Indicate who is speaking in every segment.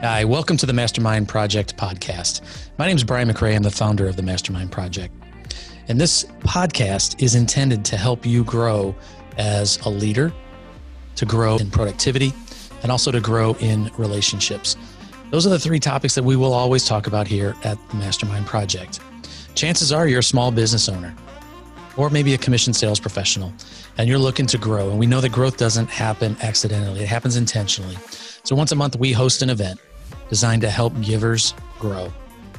Speaker 1: Hi, welcome to the Mastermind Project podcast. My name is Brian McRae. I'm the founder of the Mastermind Project. And this podcast is intended to help you grow as a leader, to grow in productivity, and also to grow in relationships. Those are the three topics that we will always talk about here at the Mastermind Project. Chances are you're a small business owner or maybe a commission sales professional and you're looking to grow. And we know that growth doesn't happen accidentally, it happens intentionally. So once a month, we host an event designed to help givers grow.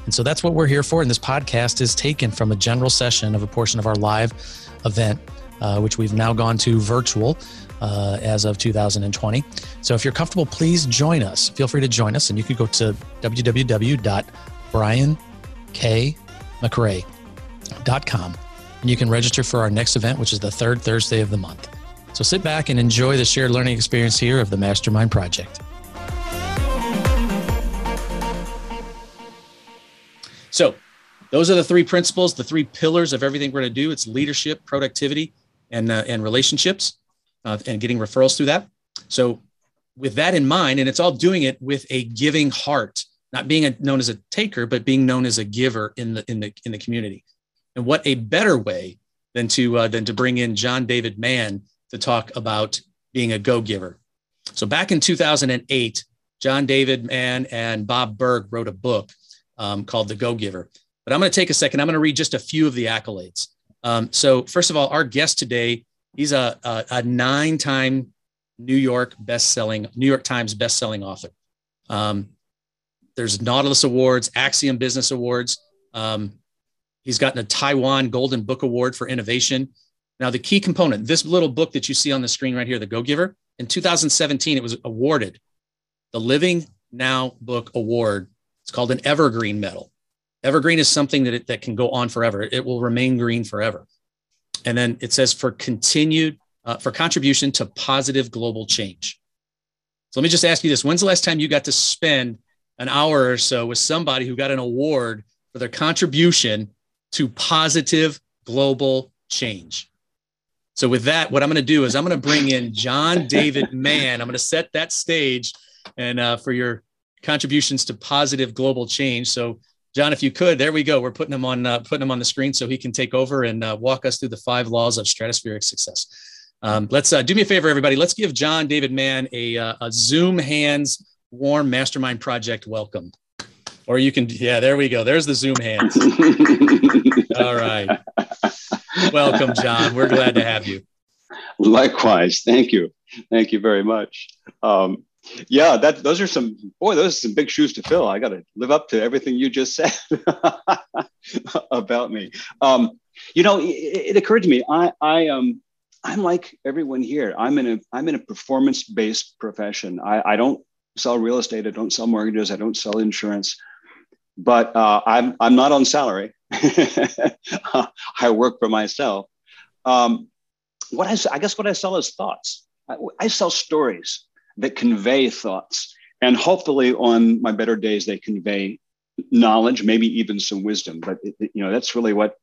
Speaker 1: And so that's what we're here for. And this podcast is taken from a general session of a portion of our live event, uh, which we've now gone to virtual uh, as of 2020. So if you're comfortable, please join us. Feel free to join us. And you can go to www.briankmcrae.com and you can register for our next event, which is the third Thursday of the month. So sit back and enjoy the shared learning experience here of the Mastermind Project. So, those are the three principles, the three pillars of everything we're going to do. It's leadership, productivity, and uh, and relationships, uh, and getting referrals through that. So, with that in mind, and it's all doing it with a giving heart, not being a, known as a taker, but being known as a giver in the in the in the community. And what a better way than to uh, than to bring in John David Mann to talk about being a go giver. So back in 2008, John David Mann and Bob Burg wrote a book um, called The Go Giver. But I'm going to take a second. I'm going to read just a few of the accolades. Um, so, first of all, our guest today, he's a, a, a nine time New York best-selling, New York Times best-selling author. Um, there's Nautilus Awards, Axiom Business Awards. Um, he's gotten a Taiwan Golden Book Award for innovation. Now, the key component, this little book that you see on the screen right here, The Go Giver, in 2017, it was awarded the Living Now Book Award it's called an evergreen medal. Evergreen is something that, it, that can go on forever. It will remain green forever. And then it says for continued, uh, for contribution to positive global change. So let me just ask you this. When's the last time you got to spend an hour or so with somebody who got an award for their contribution to positive global change? So with that, what I'm going to do is I'm going to bring in John David Mann. I'm going to set that stage and uh, for your contributions to positive global change. So, John, if you could, there we go. We're putting him on uh, putting him on the screen so he can take over and uh, walk us through the five laws of stratospheric success. Um, let's uh, do me a favor, everybody. Let's give John David Mann a, uh, a Zoom hands warm mastermind project welcome. Or you can, yeah, there we go. There's the Zoom hands. All right. Welcome, John. We're glad to have you.
Speaker 2: Likewise. Thank you. Thank you very much. Um, yeah, that those are some boy, those are some big shoes to fill. I got to live up to everything you just said about me. Um, you know, it, it, occurred to me. I, I, um, I'm like everyone here. I'm in a, I'm in a performance-based profession. I, I don't sell real estate. I don't sell mortgages. I don't sell insurance. But uh, I'm, I'm not on salary. I work for myself. Um, what I, I guess what I sell is thoughts. I, I sell stories that convey thoughts. And hopefully, on my better days, they convey knowledge, maybe even some wisdom. But you know, that's really what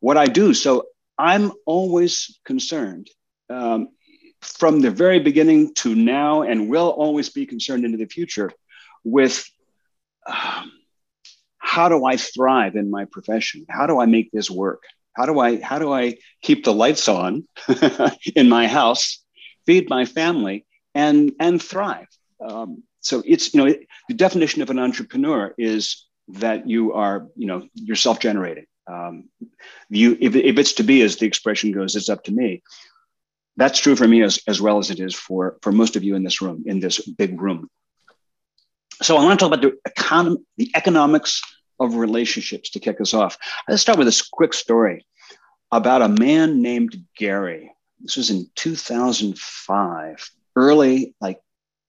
Speaker 2: what I do. So I'm always concerned um, from the very beginning to now, and will always be concerned into the future with. Um, how do I thrive in my profession? How do I make this work? How do I how do I keep the lights on in my house, feed my family, and and thrive. Um, so it's you know it, the definition of an entrepreneur is that you are you know you're self-generating. Um, you if, if it's to be as the expression goes, it's up to me. That's true for me as, as well as it is for for most of you in this room in this big room. So I want to talk about the econ- the economics of relationships to kick us off. Let's start with this quick story about a man named Gary. This was in 2005 early, like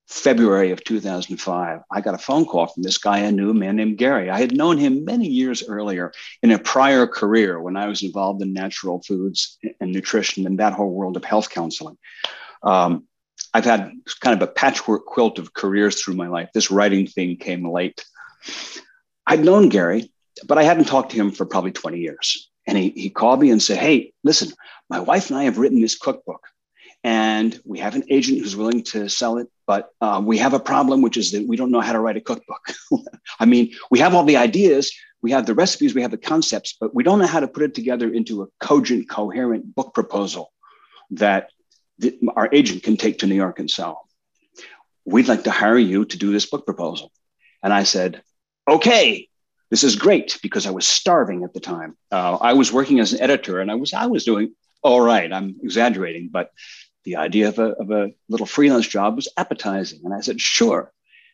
Speaker 2: February of 2005, I got a phone call from this guy I knew, a man named Gary. I had known him many years earlier in a prior career when I was involved in natural foods and nutrition and that whole world of health counseling. Um, I've had kind of a patchwork quilt of careers through my life. This writing thing came late. I'd known Gary, but I hadn't talked to him for probably 20 years. And he, he called me and said, Hey, listen, my wife and I have written this cookbook and we have an agent who's willing to sell it, but uh, we have a problem, which is that we don't know how to write a cookbook. I mean, we have all the ideas, we have the recipes, we have the concepts, but we don't know how to put it together into a cogent, coherent book proposal that th- our agent can take to New York and sell. We'd like to hire you to do this book proposal. And I said, okay, this is great because I was starving at the time. Uh, I was working as an editor and I was, I was doing all right. I'm exaggerating, but the idea of a, of a little freelance job was appetizing. And I said, sure.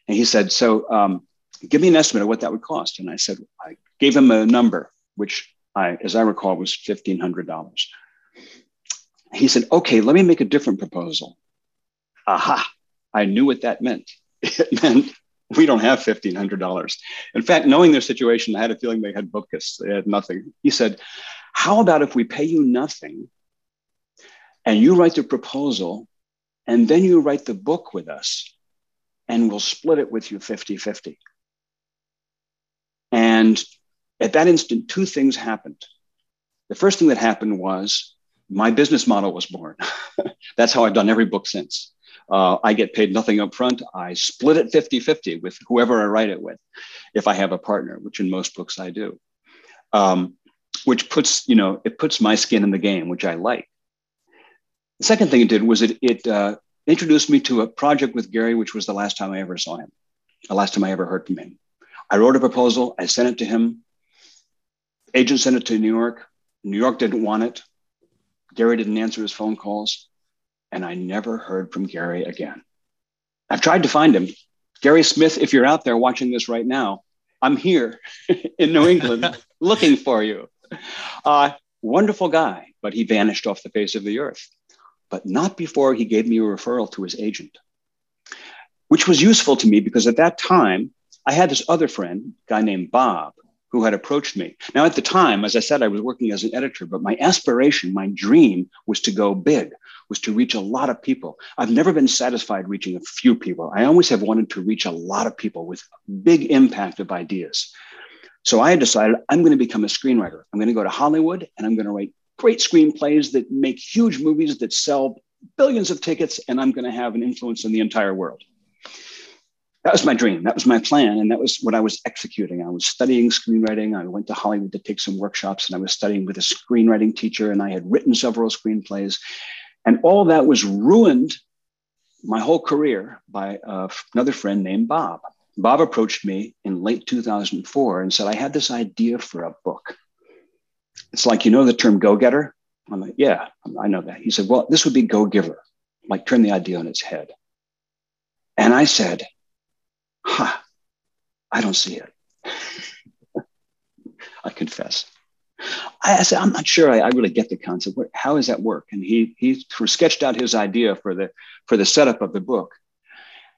Speaker 2: And he said, so um, give me an estimate of what that would cost. And I said, I gave him a number, which I, as I recall, was $1,500. He said, okay, let me make a different proposal. Aha, I knew what that meant. It meant we don't have $1,500. In fact, knowing their situation, I had a feeling they had bookus. They had nothing. He said, how about if we pay you nothing and you write the proposal and then you write the book with us and we'll split it with you 50 50. And at that instant, two things happened. The first thing that happened was my business model was born. That's how I've done every book since. Uh, I get paid nothing up front. I split it 50 50 with whoever I write it with, if I have a partner, which in most books I do. Um, which puts, you know, it puts my skin in the game, which I like. The second thing it did was it, it uh, introduced me to a project with Gary, which was the last time I ever saw him, the last time I ever heard from him. I wrote a proposal, I sent it to him. Agent sent it to New York. New York didn't want it. Gary didn't answer his phone calls. And I never heard from Gary again. I've tried to find him. Gary Smith, if you're out there watching this right now, I'm here in New England looking for you. Uh, wonderful guy, but he vanished off the face of the earth but not before he gave me a referral to his agent, which was useful to me because at that time, I had this other friend, guy named Bob, who had approached me. Now, at the time, as I said, I was working as an editor, but my aspiration, my dream was to go big, was to reach a lot of people. I've never been satisfied reaching a few people. I always have wanted to reach a lot of people with big impact of ideas. So I had decided I'm going to become a screenwriter. I'm going to go to Hollywood and I'm going to write great screenplays that make huge movies that sell billions of tickets, and I'm going to have an influence in the entire world. That was my dream. That was my plan. And that was what I was executing. I was studying screenwriting. I went to Hollywood to take some workshops, and I was studying with a screenwriting teacher, and I had written several screenplays. And all that was ruined my whole career by uh, another friend named Bob. Bob approached me in late 2004 and said, I had this idea for a book. It's like, you know, the term go getter? I'm like, yeah, I know that. He said, well, this would be go giver, like turn the idea on its head. And I said, huh, I don't see it. I confess. I, I, said, I'm not sure I, I really get the concept. How does that work? And he, he sketched out his idea for the, for the setup of the book.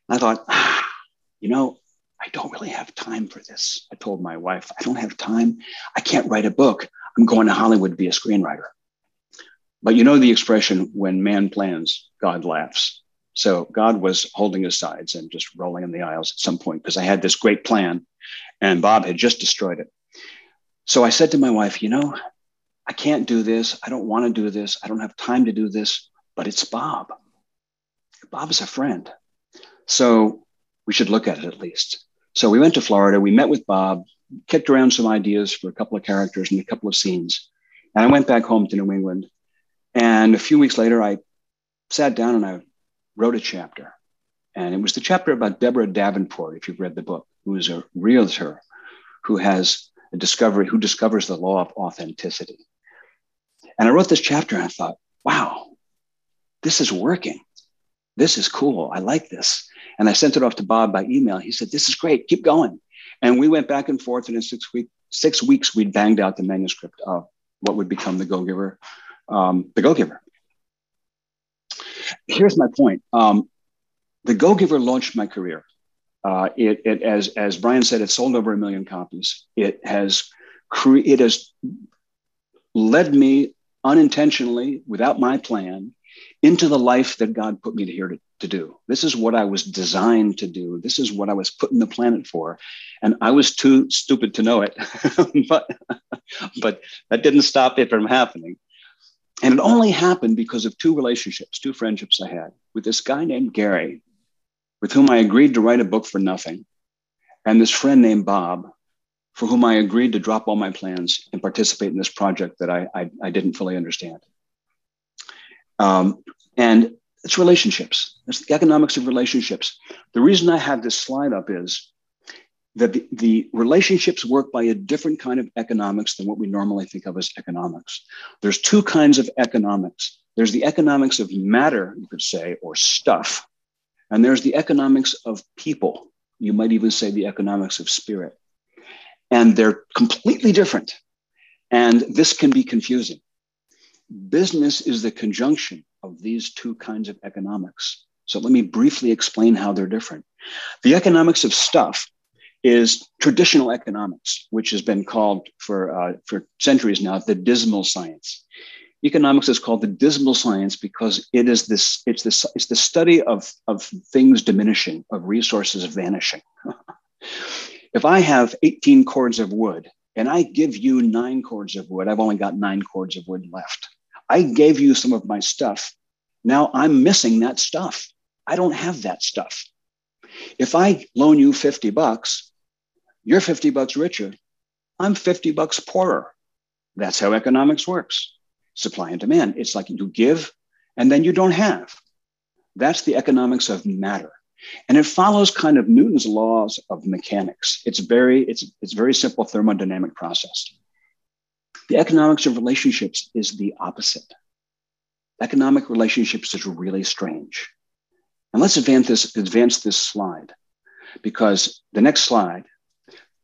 Speaker 2: I thought, ah, you know, I don't really have time for this. I told my wife, I don't have time. I can't write a book. I'm going to Hollywood to be a screenwriter. But you know the expression, when man plans, God laughs. So God was holding his sides and just rolling in the aisles at some point because I had this great plan and Bob had just destroyed it. So I said to my wife, you know, I can't do this. I don't want to do this. I don't have time to do this, but it's Bob. Bob is a friend. So we should look at it at least. So we went to Florida. We met with Bob kicked around some ideas for a couple of characters and a couple of scenes. And I went back home to New England. And a few weeks later, I sat down and I wrote a chapter. And it was the chapter about Deborah Davenport, if you've read the book, who is a realtor who has a discovery, who discovers the law of authenticity. And I wrote this chapter and I thought, wow, this is working. This is cool. I like this. And I sent it off to Bob by email. He said, This is great. Keep going. And we went back and forth, and in six, week, six weeks, we'd banged out the manuscript of what would become the Go Giver, um, the Go Giver. Here's my point. Um, the Go Giver launched my career. Uh, it, it, as, as Brian said, it sold over a million copies. It has, cre- it has led me unintentionally, without my plan, into the life that God put me here to, to do. This is what I was designed to do. This is what I was put in the planet for. And I was too stupid to know it. but, but that didn't stop it from happening. And it only happened because of two relationships, two friendships I had with this guy named Gary, with whom I agreed to write a book for nothing, and this friend named Bob, for whom I agreed to drop all my plans and participate in this project that I, I, I didn't fully understand. Um, and it's relationships, it's the economics of relationships. The reason I have this slide up is that the, the, relationships work by a different kind of economics than what we normally think of as economics. There's two kinds of economics. There's the economics of matter, you could say, or stuff. And there's the economics of people. You might even say the economics of spirit. And they're completely different. And this can be confusing. Business is the conjunction of these two kinds of economics. So let me briefly explain how they're different. The economics of stuff is traditional economics, which has been called for, uh, for centuries now the dismal science. Economics is called the dismal science because it is this, it's this, it's the study of, of things diminishing, of resources vanishing. if I have 18 cords of wood and I give you nine cords of wood, I've only got nine cords of wood left. I gave you some of my stuff. Now I'm missing that stuff. I don't have that stuff. If I loan you 50 bucks, you're 50 bucks richer. I'm 50 bucks poorer. That's how economics works supply and demand. It's like you give and then you don't have. That's the economics of matter. And it follows kind of Newton's laws of mechanics. It's very, it's, it's very simple thermodynamic process. The economics of relationships is the opposite. Economic relationships is really strange. And let's advance this, advance this slide because the next slide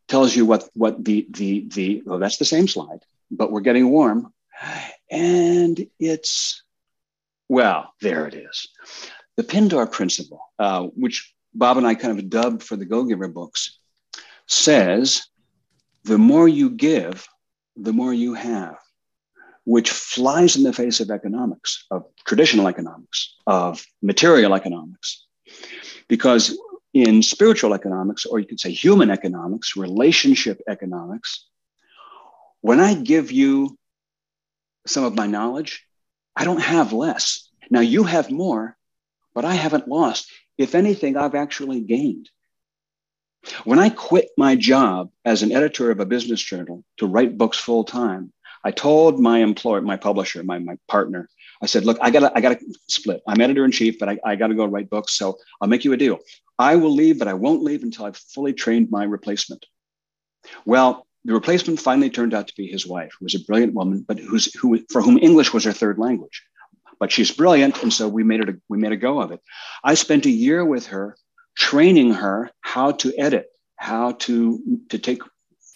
Speaker 2: tells you what, what the, the, the, well, that's the same slide, but we're getting warm. And it's, well, there it is. The Pindar principle, uh, which Bob and I kind of dubbed for the Go Giver books, says the more you give, the more you have, which flies in the face of economics, of traditional economics, of material economics. Because in spiritual economics, or you could say human economics, relationship economics, when I give you some of my knowledge, I don't have less. Now you have more, but I haven't lost. If anything, I've actually gained. When I quit my job as an editor of a business journal to write books full time, I told my employer, my publisher, my, my partner, I said, look, I gotta, I gotta split. I'm editor in chief, but I, I gotta go write books. So I'll make you a deal. I will leave, but I won't leave until I've fully trained my replacement. Well, the replacement finally turned out to be his wife, who was a brilliant woman, but who's, who, for whom English was her third language. But she's brilliant, and so we made it. A, we made a go of it. I spent a year with her, training her how to edit, how to to take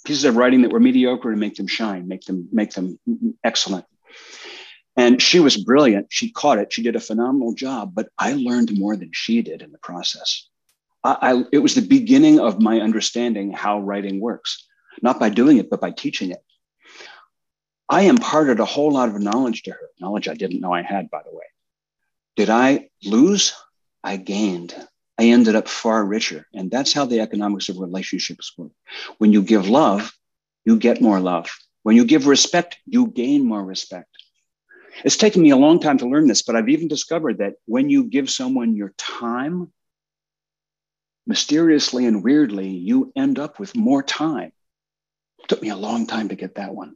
Speaker 2: pieces of writing that were mediocre and make them shine, make them make them excellent. And she was brilliant. She caught it. She did a phenomenal job. But I learned more than she did in the process. I, I, it was the beginning of my understanding how writing works not by doing it, but by teaching it. I imparted a whole lot of knowledge to her, knowledge I didn't know I had, by the way. Did I lose? I gained. I ended up far richer. And that's how the economics of relationships work. When you give love, you get more love. When you give respect, you gain more respect. It's taken me a long time to learn this, but I've even discovered that when you give someone your time, mysteriously and weirdly, you end up with more time took me a long time to get that one.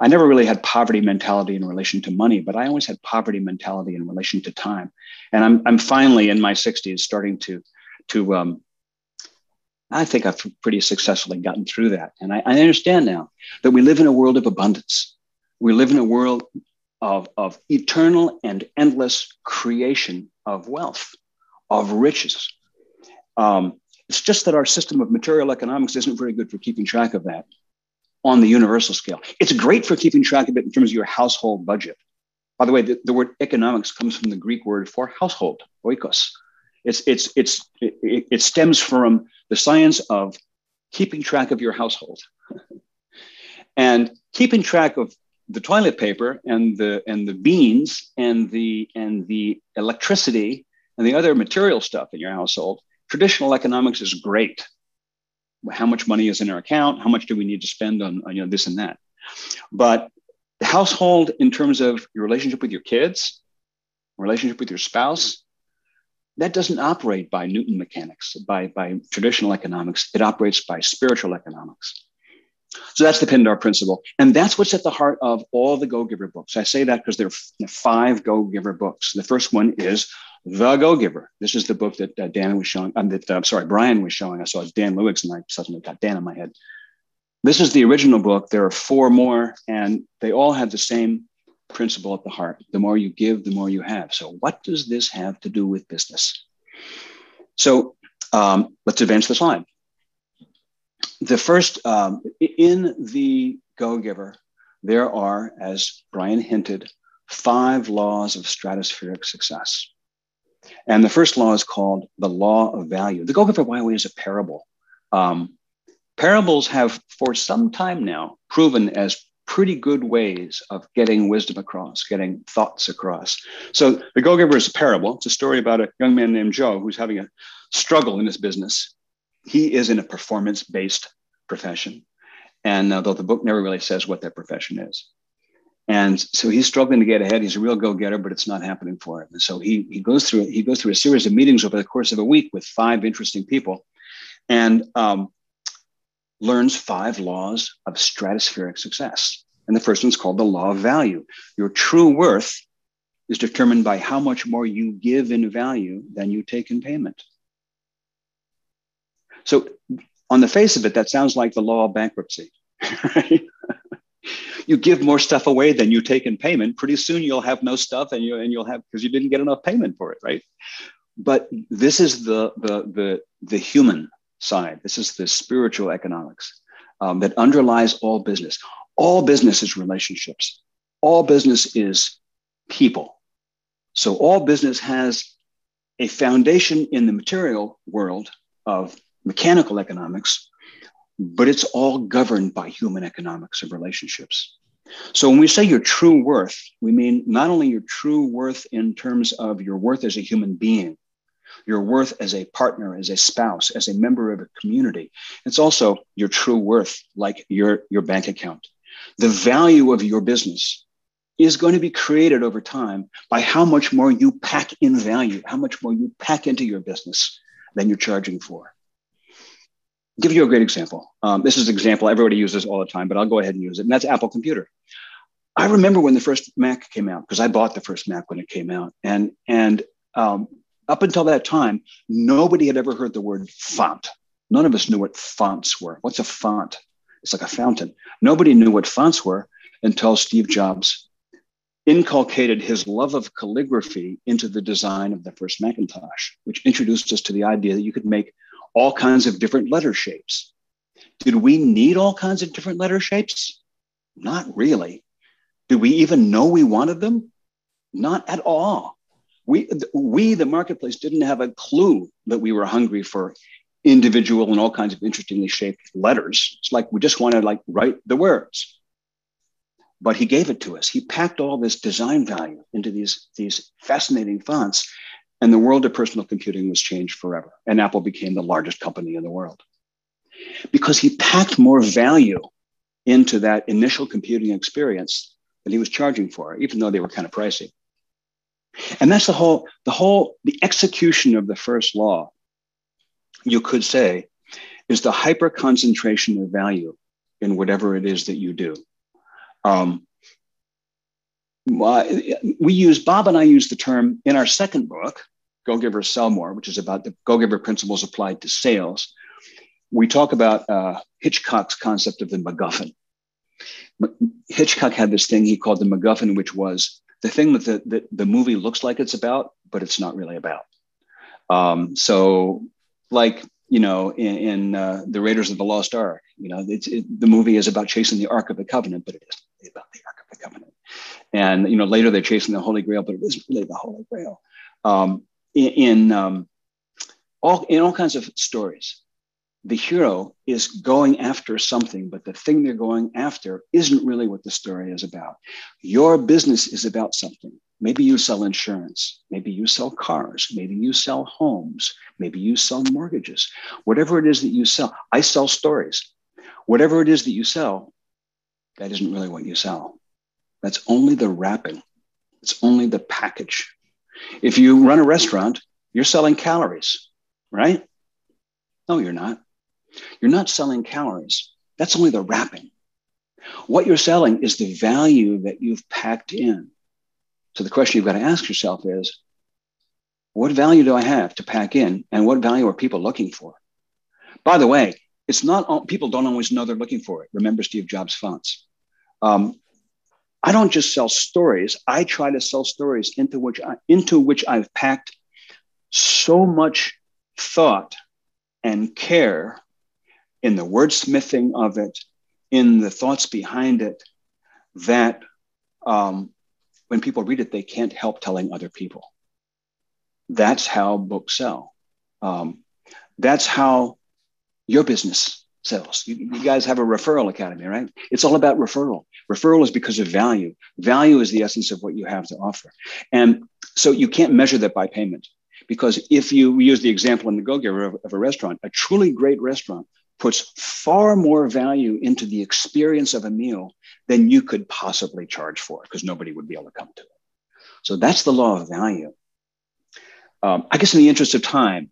Speaker 2: I never really had poverty mentality in relation to money, but I always had poverty mentality in relation to time. And I'm, I'm finally in my 60s starting to, to um, I think I've pretty successfully gotten through that. And I, I understand now that we live in a world of abundance. We live in a world of, of eternal and endless creation of wealth, of riches. Um, it's just that our system of material economics isn't very good for keeping track of that on the universal scale. It's great for keeping track of it in terms of your household budget. By the way, the, the word economics comes from the Greek word for household, oikos. It's, it's, it's, it, it stems from the science of keeping track of your household. and keeping track of the toilet paper and the and the beans and the and the electricity and the other material stuff in your household traditional economics is great. How much money is in our account? How much do we need to spend on, you know, this and that? But The household, in terms of your relationship with your kids, relationship with your spouse, that doesn't operate by Newton mechanics, by, by traditional economics. It operates by spiritual economics. So that's the Pindar principle. And that's what's at the heart of all the Go Giver books. I say that because there are five Go Giver books. The first one is The Go Giver. This is the book that uh, Dan was showing, um, that, uh, sorry, Brian was showing I saw it's Dan Lewis, and I suddenly got Dan in my head. This is the original book. There are four more, and they all have the same principle at the heart. The more you give, the more you have. So, what does this have to do with business? So, um, let's advance the slide. The first, um, in the Go Giver, there are, as Brian hinted, five laws of stratospheric success. And the first law is called the law of value. The Go Giver, way, is a parable. Um, parables have, for some time now, proven as pretty good ways of getting wisdom across, getting thoughts across. So the Go Giver is a parable. It's a story about a young man named Joe who's having a struggle in his business. He is in a performance based profession. And though the book never really says what that profession is. And so he's struggling to get ahead. He's a real go-getter, but it's not happening for him. And so he, he goes through he goes through a series of meetings over the course of a week with five interesting people, and um, learns five laws of stratospheric success. And the first one's called the law of value. Your true worth is determined by how much more you give in value than you take in payment. So, on the face of it, that sounds like the law of bankruptcy. Right? you give more stuff away than you take in payment. Pretty soon, you'll have no stuff, and you and you'll have because you didn't get enough payment for it, right? But this is the the the the human side. This is the spiritual economics um, that underlies all business. All business is relationships. All business is people. So all business has a foundation in the material world of mechanical economics, but it's all governed by human economics of relationships. So when we say your true worth, we mean not only your true worth in terms of your worth as a human being, your worth as a partner, as a spouse, as a member of a community. It's also your true worth, like your, your bank account. The value of your business is going to be created over time by how much more you pack in value, how much more you pack into your business than you're charging for. Give you a great example. Um, this is an example everybody uses all the time, but I'll go ahead and use it, and that's Apple Computer. I remember when the first Mac came out because I bought the first Mac when it came out, and and um, up until that time, nobody had ever heard the word font. None of us knew what fonts were. What's a font? It's like a fountain. Nobody knew what fonts were until Steve Jobs inculcated his love of calligraphy into the design of the first Macintosh, which introduced us to the idea that you could make all kinds of different letter shapes. Did we need all kinds of different letter shapes? Not really. Did we even know we wanted them? Not at all we we the marketplace didn't have a clue that we were hungry for individual and all kinds of interestingly shaped letters it's like we just want to like write the words but he gave it to us he packed all this design value into these these fascinating fonts and the world of personal computing was changed forever and apple became the largest company in the world because he packed more value into that initial computing experience than he was charging for even though they were kind of pricey and that's the whole, the whole, the execution of the first law, you could say, is the hyper concentration of value in whatever it is that you do. Um, we use, Bob and I use the term in our second book, Go Giver Sell More, which is about the Go Giver principles applied to sales. We talk about uh, Hitchcock's concept of the MacGuffin. Hitchcock had this thing he called the MacGuffin, which was the thing that the, the, the movie looks like it's about, but it's not really about. Um, so, like, you know, in, in uh, the Raiders of the Lost Ark, you know, it, the movie is about chasing the Ark of the Covenant, but it isn't about the Ark. And, you know, later they're chasing the Holy Grail, but it isn't really the Holy Grail. Um, in, in um, all, in all kinds of stories, the hero is going after something, but the thing they're going after isn't really what the story is about. Your business is about something. Maybe you sell insurance. Maybe you sell cars. Maybe you sell homes. Maybe you sell mortgages. Whatever it is that you sell, I sell stories. Whatever it is that you sell, that isn't really what you sell. That's only the wrapping. It's only the package. If you run a restaurant, you're selling calories, right? No, you're not. You're not selling calories. That's only the wrapping. What you're selling is the value that you've packed in. So the question you've got to ask yourself is what value do I have to pack in? And what value are people looking for? By the way, it's not all, people don't always know they're looking for it. Remember Steve Jobs' fonts. Um, I don't just sell stories. I try to sell stories into which I, into which I've packed so much thought and care in the wordsmithing of it, in the thoughts behind it, that um, when people read it, they can't help telling other people. That's how books sell. Um, that's how your business sells. You, you, guys have a referral academy, right? It's all about referral. Referral is because of value. Value is the essence of what you have to offer. And so you can't measure that by payment. Because if you use the example in the Go Giver of, of a restaurant, a truly great restaurant puts far more value into the experience of a meal than you could possibly charge for because nobody would be able to come to it. So that's the law of value. Um, I guess in the interest of time,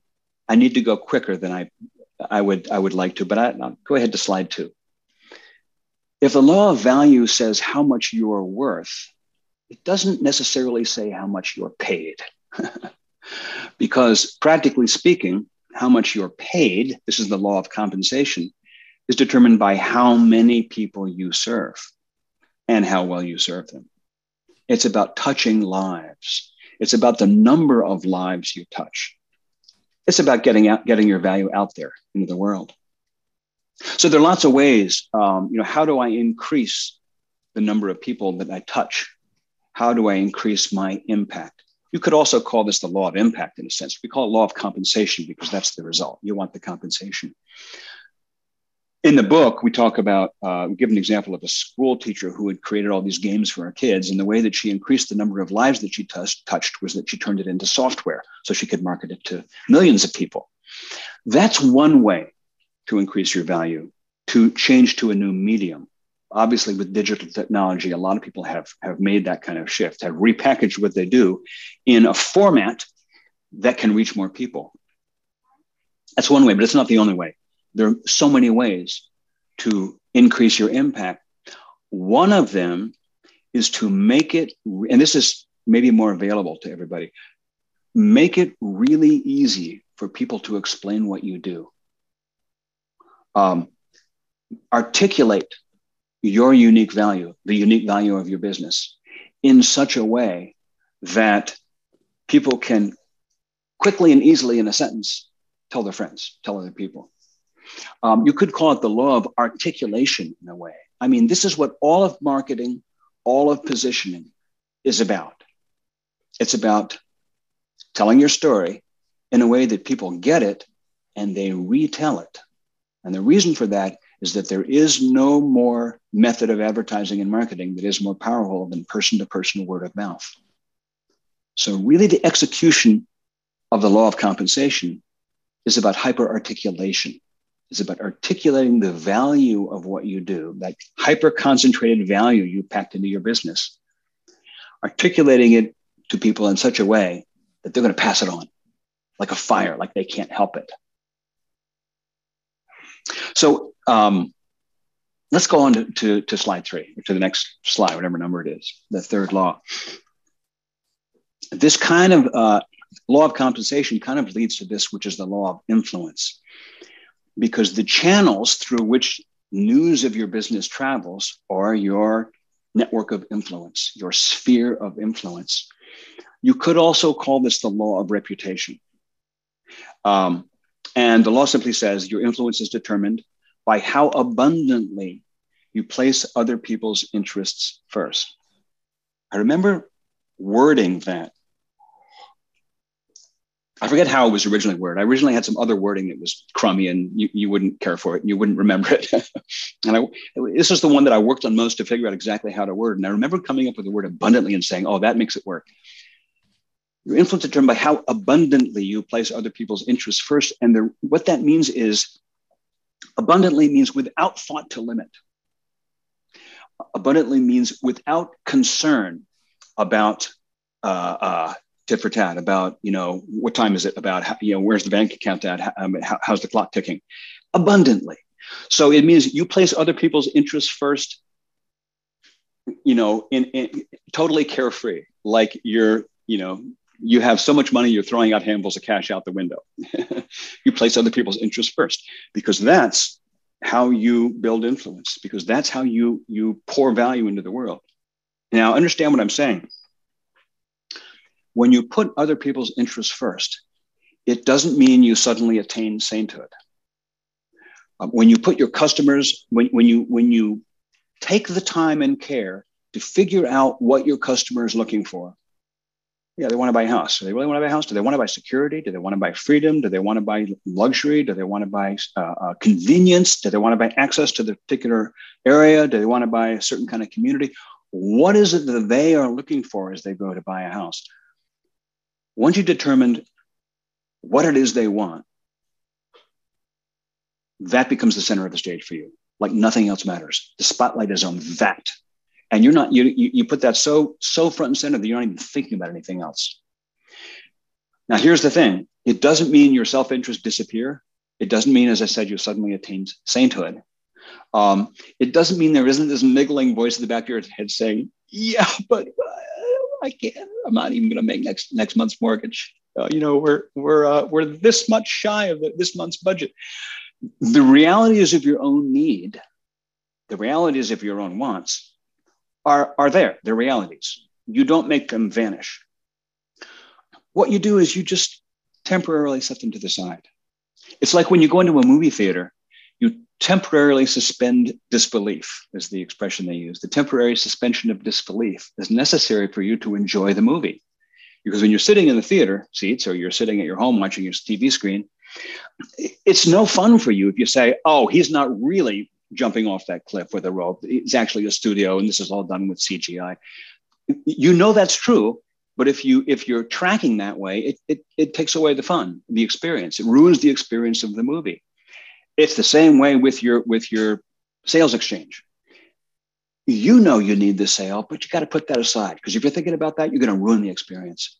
Speaker 2: I need to go quicker than I, I would I would like to, but I, I'll go ahead to slide two. If the law of value says how much you are worth, it doesn't necessarily say how much you're paid. because practically speaking, how much you're paid, this is the law of compensation, is determined by how many people you serve and how well you serve them. It's about touching lives. It's about the number of lives you touch. It's about getting out, getting your value out there into the world. So there are lots of ways. Um, you know, how do I increase the number of people that I touch? How do I increase my impact? You could also call this the law of impact in a sense. We call it law of compensation because that's the result. You want the compensation. In the book, we talk about, uh, we give an example of a school teacher who had created all these games for her kids. And the way that she increased the number of lives that she touched, touched was that she turned it into software so she could market it to millions of people. That's one way to increase your value, to change to a new medium obviously with digital technology a lot of people have have made that kind of shift have repackaged what they do in a format that can reach more people that's one way but it's not the only way there are so many ways to increase your impact one of them is to make it and this is maybe more available to everybody make it really easy for people to explain what you do um, articulate your unique value, the unique value of your business in such a way that people can quickly and easily in a sentence tell their friends, tell other people. Um, you could call it the law of articulation in a way. I mean, this is what all of marketing, all of positioning is about. It's about telling your story in a way that people get it and they retell it. And the reason for that is that there is no more method of advertising and marketing that is more powerful than person to person word of mouth. So, really, the execution of the law of compensation is about hyper It's about articulating the value of what you do, that hyper concentrated value you packed into your business, articulating it to people in such a way that they're going to pass it on like a fire, like they can't help it. So um, let's go on to, to, to slide three, or to the next slide, whatever number it is, the third law. This kind of uh, law of compensation kind of leads to this, which is the law of influence. Because the channels through which news of your business travels are your network of influence, your sphere of influence. You could also call this the law of reputation. Um, and the law simply says your influence is determined by how abundantly you place other people's interests first. I remember wording that. I forget how it was originally worded. I originally had some other wording that was crummy and you, you wouldn't care for it and you wouldn't remember it. and I, this is the one that I worked on most to figure out exactly how to word. And I remember coming up with the word abundantly and saying, oh, that makes it work. Your influence is determined by how abundantly you place other people's interests first. And the, what that means is abundantly means without thought to limit. abundantly means without concern about uh, uh, tit for tat, about you know what time is it, about how, you know where's the bank account at, um, how, how's the clock ticking, abundantly. So it means you place other people's interests first. You know, in, in totally carefree, like you're you know you have so much money you're throwing out handfuls of cash out the window. you place other people's interests first because that's how you build influence because that's how you you pour value into the world now understand what i'm saying when you put other people's interests first it doesn't mean you suddenly attain sainthood uh, when you put your customers when, when you when you take the time and care to figure out what your customer is looking for yeah, they want to buy a house. Do they really want to buy a house? Do they want to buy security? Do they want to buy freedom? Do they want to buy luxury? Do they want to buy uh, uh, convenience? Do they want to buy access to the particular area? Do they want to buy a certain kind of community? What is it that they are looking for as they go to buy a house? Once you determined what it is they want, that becomes the center of the stage for you. Like nothing else matters. The spotlight is on that and you're not you, you you put that so so front and center that you're not even thinking about anything else now here's the thing it doesn't mean your self-interest disappear it doesn't mean as i said you suddenly attain sainthood um, it doesn't mean there isn't this niggling voice in the back of your head saying yeah but uh, i can't i'm not even going to make next next month's mortgage uh, you know we're we're uh, we're this much shy of the, this month's budget the reality is of your own need the realities of your own wants are, are there, they're realities. You don't make them vanish. What you do is you just temporarily set them to the side. It's like when you go into a movie theater, you temporarily suspend disbelief, is the expression they use. The temporary suspension of disbelief is necessary for you to enjoy the movie. Because when you're sitting in the theater seats or you're sitting at your home watching your TV screen, it's no fun for you if you say, oh, he's not really jumping off that cliff with a rope. It's actually a studio, and this is all done with CGI. You know that's true, but if you if you're tracking that way, it it, it takes away the fun, the experience. It ruins the experience of the movie. It's the same way with your with your sales exchange. You know you need the sale, but you got to put that aside because if you're thinking about that, you're going to ruin the experience.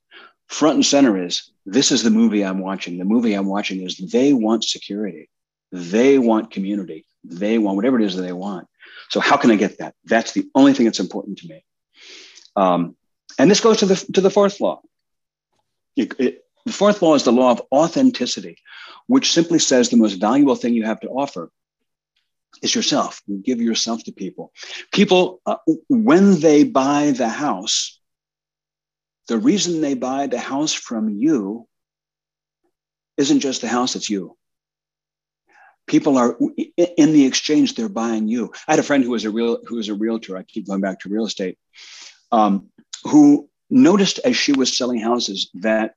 Speaker 2: Front and center is this is the movie I'm watching. The movie I'm watching is they want security. They want community they want, whatever it is that they want. So how can I get that? That's the only thing that's important to me. Um, and this goes to the to the fourth law. It, it, the fourth law is the law of authenticity, which simply says the most valuable thing you have to offer is yourself. You give yourself to people. People, uh, when they buy the house, the reason they buy the house from you isn't just the house, it's you people are in the exchange they're buying you i had a friend who was a real who was a realtor i keep going back to real estate um, who noticed as she was selling houses that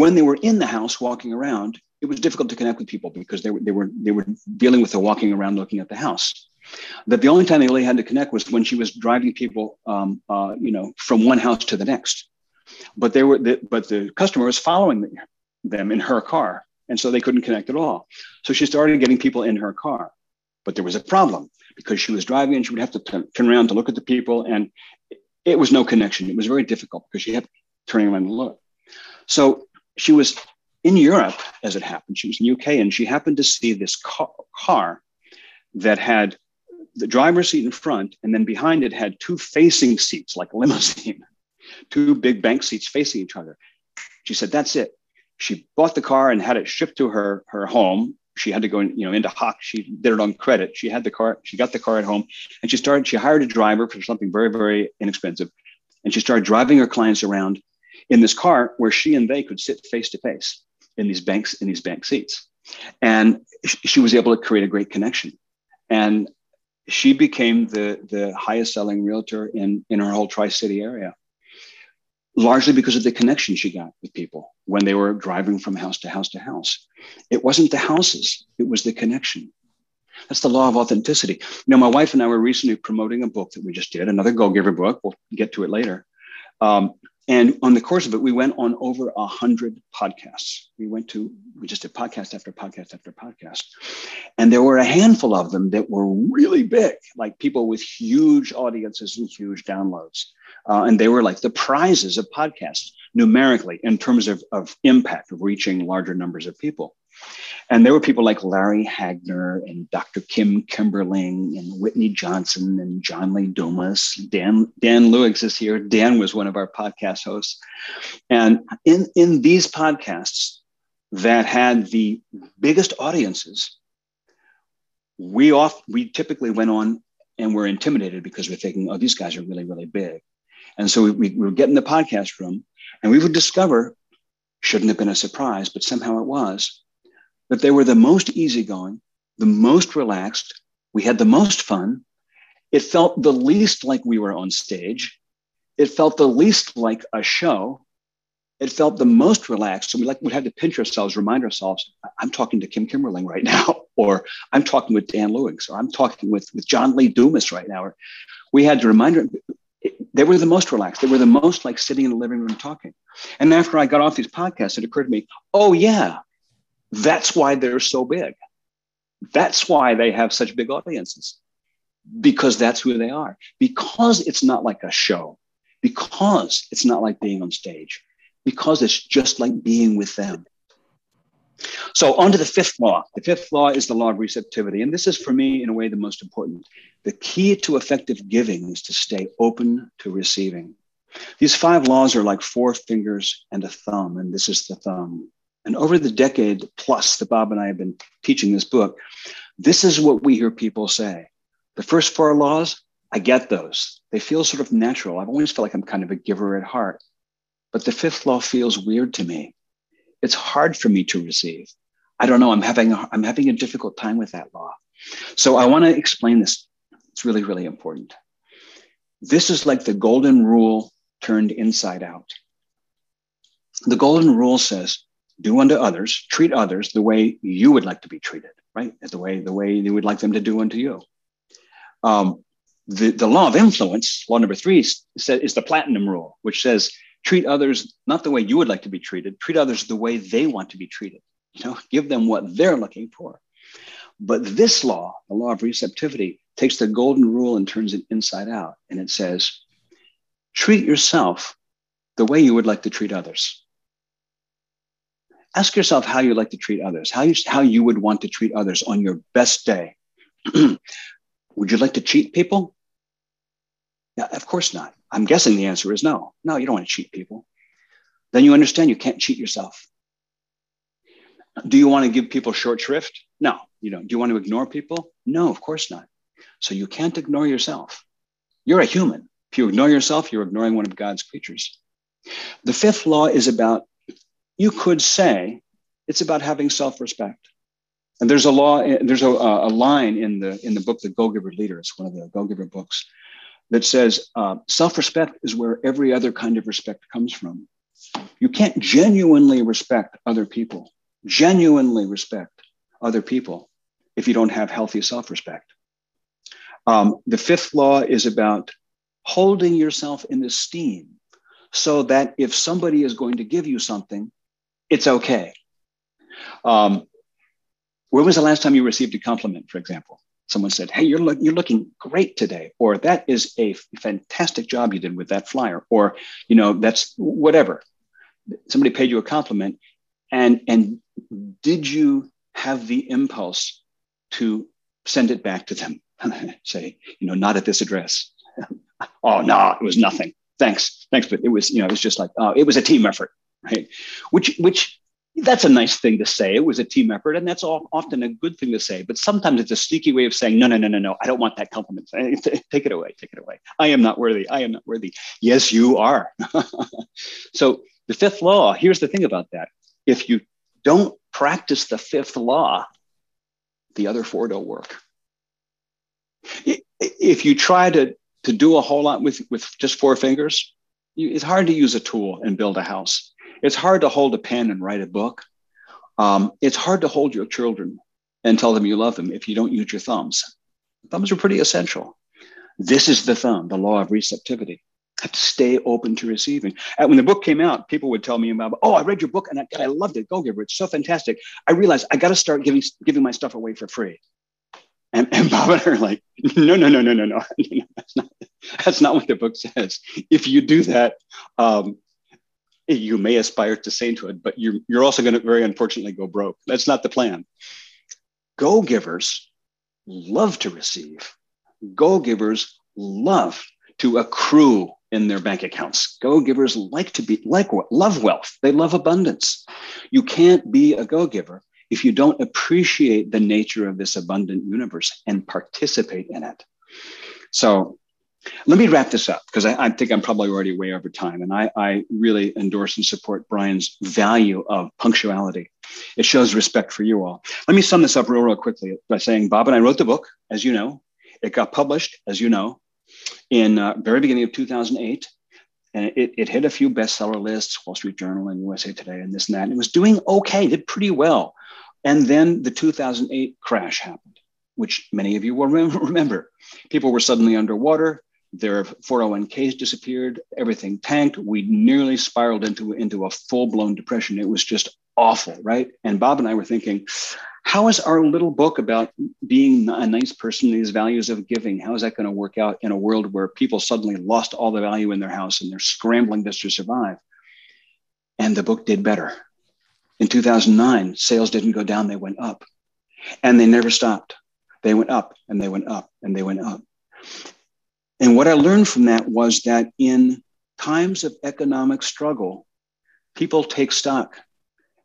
Speaker 2: when they were in the house walking around it was difficult to connect with people because they were they were they were dealing with the walking around looking at the house that the only time they really had to connect was when she was driving people um, uh, you know from one house to the next but they were the, but the customer was following them in her car and so they couldn't connect at all. So she started getting people in her car. But there was a problem because she was driving and she would have to turn, turn around to look at the people. And it was no connection. It was very difficult because she had turning around to look. So she was in Europe, as it happened. She was in the UK and she happened to see this car, that had the driver's seat in front, and then behind it had two facing seats, like a limousine, two big bank seats facing each other. She said, That's it. She bought the car and had it shipped to her her home. She had to go in, you know into hock she did it on credit. She had the car she got the car at home and she started she hired a driver for something very very inexpensive and she started driving her clients around in this car where she and they could sit face to face in these banks in these bank seats and she was able to create a great connection and she became the the highest selling realtor in in her whole tri-city area largely because of the connection she got with people when they were driving from house to house to house. It wasn't the houses, it was the connection. That's the law of authenticity. You know, my wife and I were recently promoting a book that we just did, another Go Giver book. We'll get to it later. Um, and on the course of it, we went on over a hundred podcasts. We went to, we just did podcast after podcast after podcast. And there were a handful of them that were really big, like people with huge audiences and huge downloads. Uh, and they were like the prizes of podcasts numerically in terms of, of impact of reaching larger numbers of people. And there were people like Larry Hagner and Dr. Kim Kimberling and Whitney Johnson and John Lee Dumas. Dan, Dan Lewis is here. Dan was one of our podcast hosts. And in, in these podcasts that had the biggest audiences, we off we typically went on and were intimidated because we're thinking, oh, these guys are really, really big. And so we, we, we would get in the podcast room and we would discover, shouldn't have been a surprise, but somehow it was, that they were the most easygoing, the most relaxed. We had the most fun. It felt the least like we were on stage. It felt the least like a show. It felt the most relaxed. So we like would have to pinch ourselves, remind ourselves, I'm talking to Kim Kimberling right now, or I'm talking with Dan Lewis, or I'm talking with, with John Lee Dumas right now. Or we had to remind they were the most relaxed. They were the most like sitting in the living room talking. And after I got off these podcasts, it occurred to me, oh yeah, that's why they're so big. That's why they have such big audiences, because that's who they are. Because it's not like a show, because it's not like being on stage, because it's just like being with them. So, on to the fifth law. The fifth law is the law of receptivity. And this is, for me, in a way, the most important. The key to effective giving is to stay open to receiving. These five laws are like four fingers and a thumb, and this is the thumb. And over the decade plus that Bob and I have been teaching this book, this is what we hear people say. The first four laws, I get those. They feel sort of natural. I've always felt like I'm kind of a giver at heart. But the fifth law feels weird to me. It's hard for me to receive. I don't know. I'm having a, I'm having a difficult time with that law. So I want to explain this. It's really, really important. This is like the golden rule turned inside out. The golden rule says do unto others, treat others the way you would like to be treated, right? The way the way you would like them to do unto you. Um, the, the law of influence, law number three, is, is the platinum rule, which says treat others not the way you would like to be treated, treat others the way they want to be treated. You know, give them what they're looking for. But this law, the law of receptivity, takes the golden rule and turns it inside out. And it says, treat yourself the way you would like to treat others ask yourself how you like to treat others, how you, how you would want to treat others on your best day. would you like to cheat people? Yeah, of course not. I'm guessing the answer is no. No, you don't want to cheat people. Then you understand you can't cheat yourself. Do you want to give people short shrift? No, you don't. Do you want to ignore people? No, of course not. So you can't ignore yourself. You're a human. If you ignore yourself, you're ignoring one of God's creatures. The fifth law is about you could say it's about having self-respect. And there's a law, there's a, a line in the in the book, The Go Giver Leader. It's one of the Go Giver books that says uh, self-respect is where every other kind of respect comes from. You can't genuinely respect other people, genuinely respect other people, if you don't have healthy self-respect. Um, the fifth law is about holding yourself in esteem so that if somebody is going to give you something, it's okay. Um, when was the last time you received a compliment, for example? Someone said, Hey, you're, look, you're looking great today, or that is a fantastic job you did with that flyer, or, you know, that's whatever. Somebody paid you a compliment. And, and did you have the impulse to send it back to them? Say, you know, not at this address. oh, no, it was nothing. Thanks. Thanks. But it was, you know, it was just like, oh, it was a team effort right? Which, which that's a nice thing to say. It was a team effort, and that's all, often a good thing to say. But sometimes it's a sneaky way of saying, no, no, no, no, no, I don't want that compliment. Eh, eh, eh, take it away, take it away. I am not worthy. I am not worthy. Yes, you are. so the fifth law, here's the thing about that. If you don't practice the fifth law, the other four don't work. If you try to, to do a whole lot with, with just four fingers, it's hard to use a tool and build a house it's hard to hold a pen and write a book. Um, it's hard to hold your children and tell them you love them if you don't use your thumbs. Thumbs are pretty essential. This is the thumb, the law of receptivity. have to stay open to receiving. And when the book came out, people would tell me about, oh, I read your book and I, I loved it. Go Giver, it's so fantastic. I realized I got to start giving giving my stuff away for free. And, and Bob and I are like, no, no, no, no, no, no. that's not that's not what the book says. If you do that, um, you may aspire to sainthood, but you're you're also going to very unfortunately go broke. That's not the plan. Go givers love to receive. Go givers love to accrue in their bank accounts. Go givers like to be like love wealth. They love abundance. You can't be a go giver if you don't appreciate the nature of this abundant universe and participate in it. So let me wrap this up because I, I, think I'm probably already way over time. And I, I, really endorse and support Brian's value of punctuality. It shows respect for you all. Let me sum this up real, real quickly by saying Bob and I wrote the book, as you know. It got published, as you know, in uh, very beginning of 2008 and it, it hit a few bestseller lists wall street journal and usa today and this and that and it was doing okay did pretty well and then the 2008 crash happened which many of you will remember people were suddenly underwater their 401ks disappeared everything tanked we nearly spiraled into into a full-blown depression it was just awful right and bob and i were thinking how is our little book about being a nice person, these values of giving, how is that going to work out in a world where people suddenly lost all the value in their house and they're scrambling just to survive? And the book did better. In 2009, sales didn't go down, they went up. And they never stopped. They went up and they went up and they went up. And what I learned from that was that in times of economic struggle, people take stock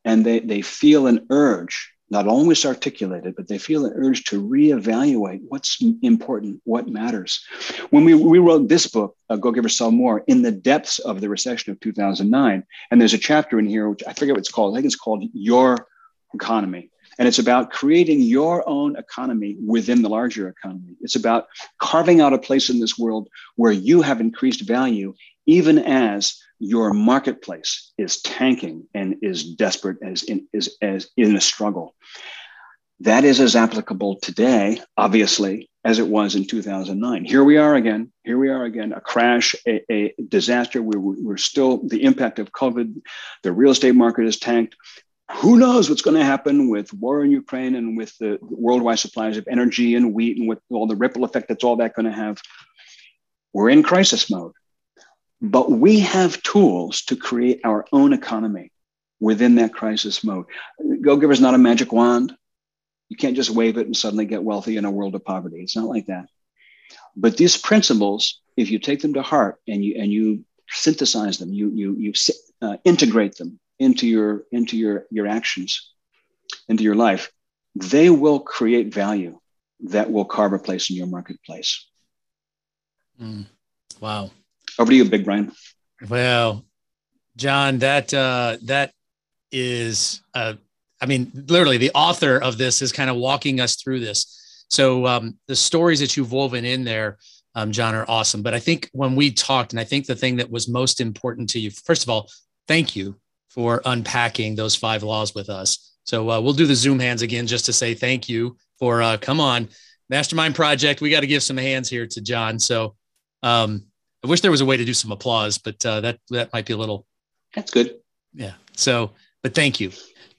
Speaker 2: and they, they feel an urge not always articulated, but they feel an urge to reevaluate what's important, what matters. When we, we wrote this book, uh, Go Giver Sell More, in the depths of the recession of 2009, and there's a chapter in here, which I forget what it's called, I think it's called Your Economy. And it's about creating your own economy within the larger economy. It's about carving out a place in this world where you have increased value, even as your marketplace is tanking and is desperate as in, is as in a struggle. That is as applicable today, obviously, as it was in 2009. Here we are again. Here we are again. A crash, a, a disaster. We're, we're still the impact of COVID. The real estate market is tanked. Who knows what's going to happen with war in Ukraine and with the worldwide supplies of energy and wheat and with all the ripple effect that's all that going to have? We're in crisis mode. But we have tools to create our own economy within that crisis mode. Go Giver is not a magic wand. You can't just wave it and suddenly get wealthy in a world of poverty. It's not like that. But these principles, if you take them to heart and you and you synthesize them, you you you uh, integrate them into your into your your actions, into your life, they will create value that will carve a place in your marketplace.
Speaker 1: Mm. Wow.
Speaker 2: Over to you, Big Brian.
Speaker 1: Well, John, that uh, that is, uh, I mean, literally, the author of this is kind of walking us through this. So um, the stories that you've woven in there, um, John, are awesome. But I think when we talked, and I think the thing that was most important to you, first of all, thank you for unpacking those five laws with us. So uh, we'll do the Zoom hands again just to say thank you for uh, come on, Mastermind Project. We got to give some hands here to John. So um, I wish there was a way to do some applause, but uh, that that might be a little.
Speaker 2: That's good.
Speaker 1: Yeah. So, but thank you.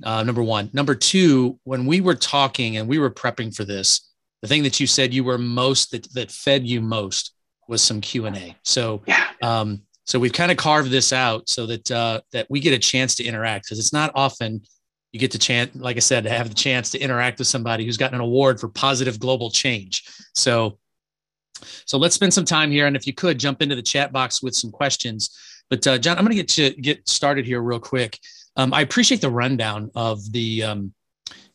Speaker 1: Uh, number one. Number two. When we were talking and we were prepping for this, the thing that you said you were most that that fed you most was some Q and A. So, yeah. um, so we've kind of carved this out so that uh, that we get a chance to interact because it's not often you get the chance, like I said, to have the chance to interact with somebody who's gotten an award for positive global change. So so let's spend some time here, and if you could jump into the chat box with some questions. But uh, John, I'm going to get you get started here real quick. Um, I appreciate the rundown of the um,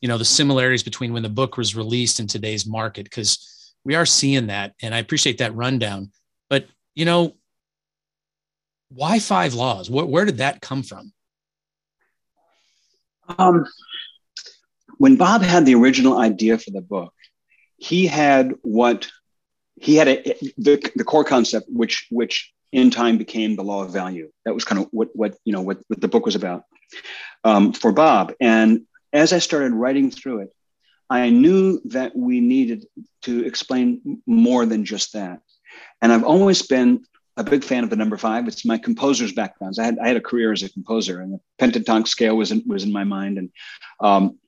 Speaker 1: you know the similarities between when the book was released in today's market because we are seeing that, and I appreciate that rundown. But you know, why five laws? Where, where did that come from?
Speaker 2: Um, when Bob had the original idea for the book, he had what he had a the, the core concept which which in time became the law of value that was kind of what what you know what, what the book was about um, for bob and as i started writing through it i knew that we needed to explain more than just that and i've always been a big fan of the number five. It's my composer's background. I had I had a career as a composer, and the pentatonic scale was in, was in my mind. And um,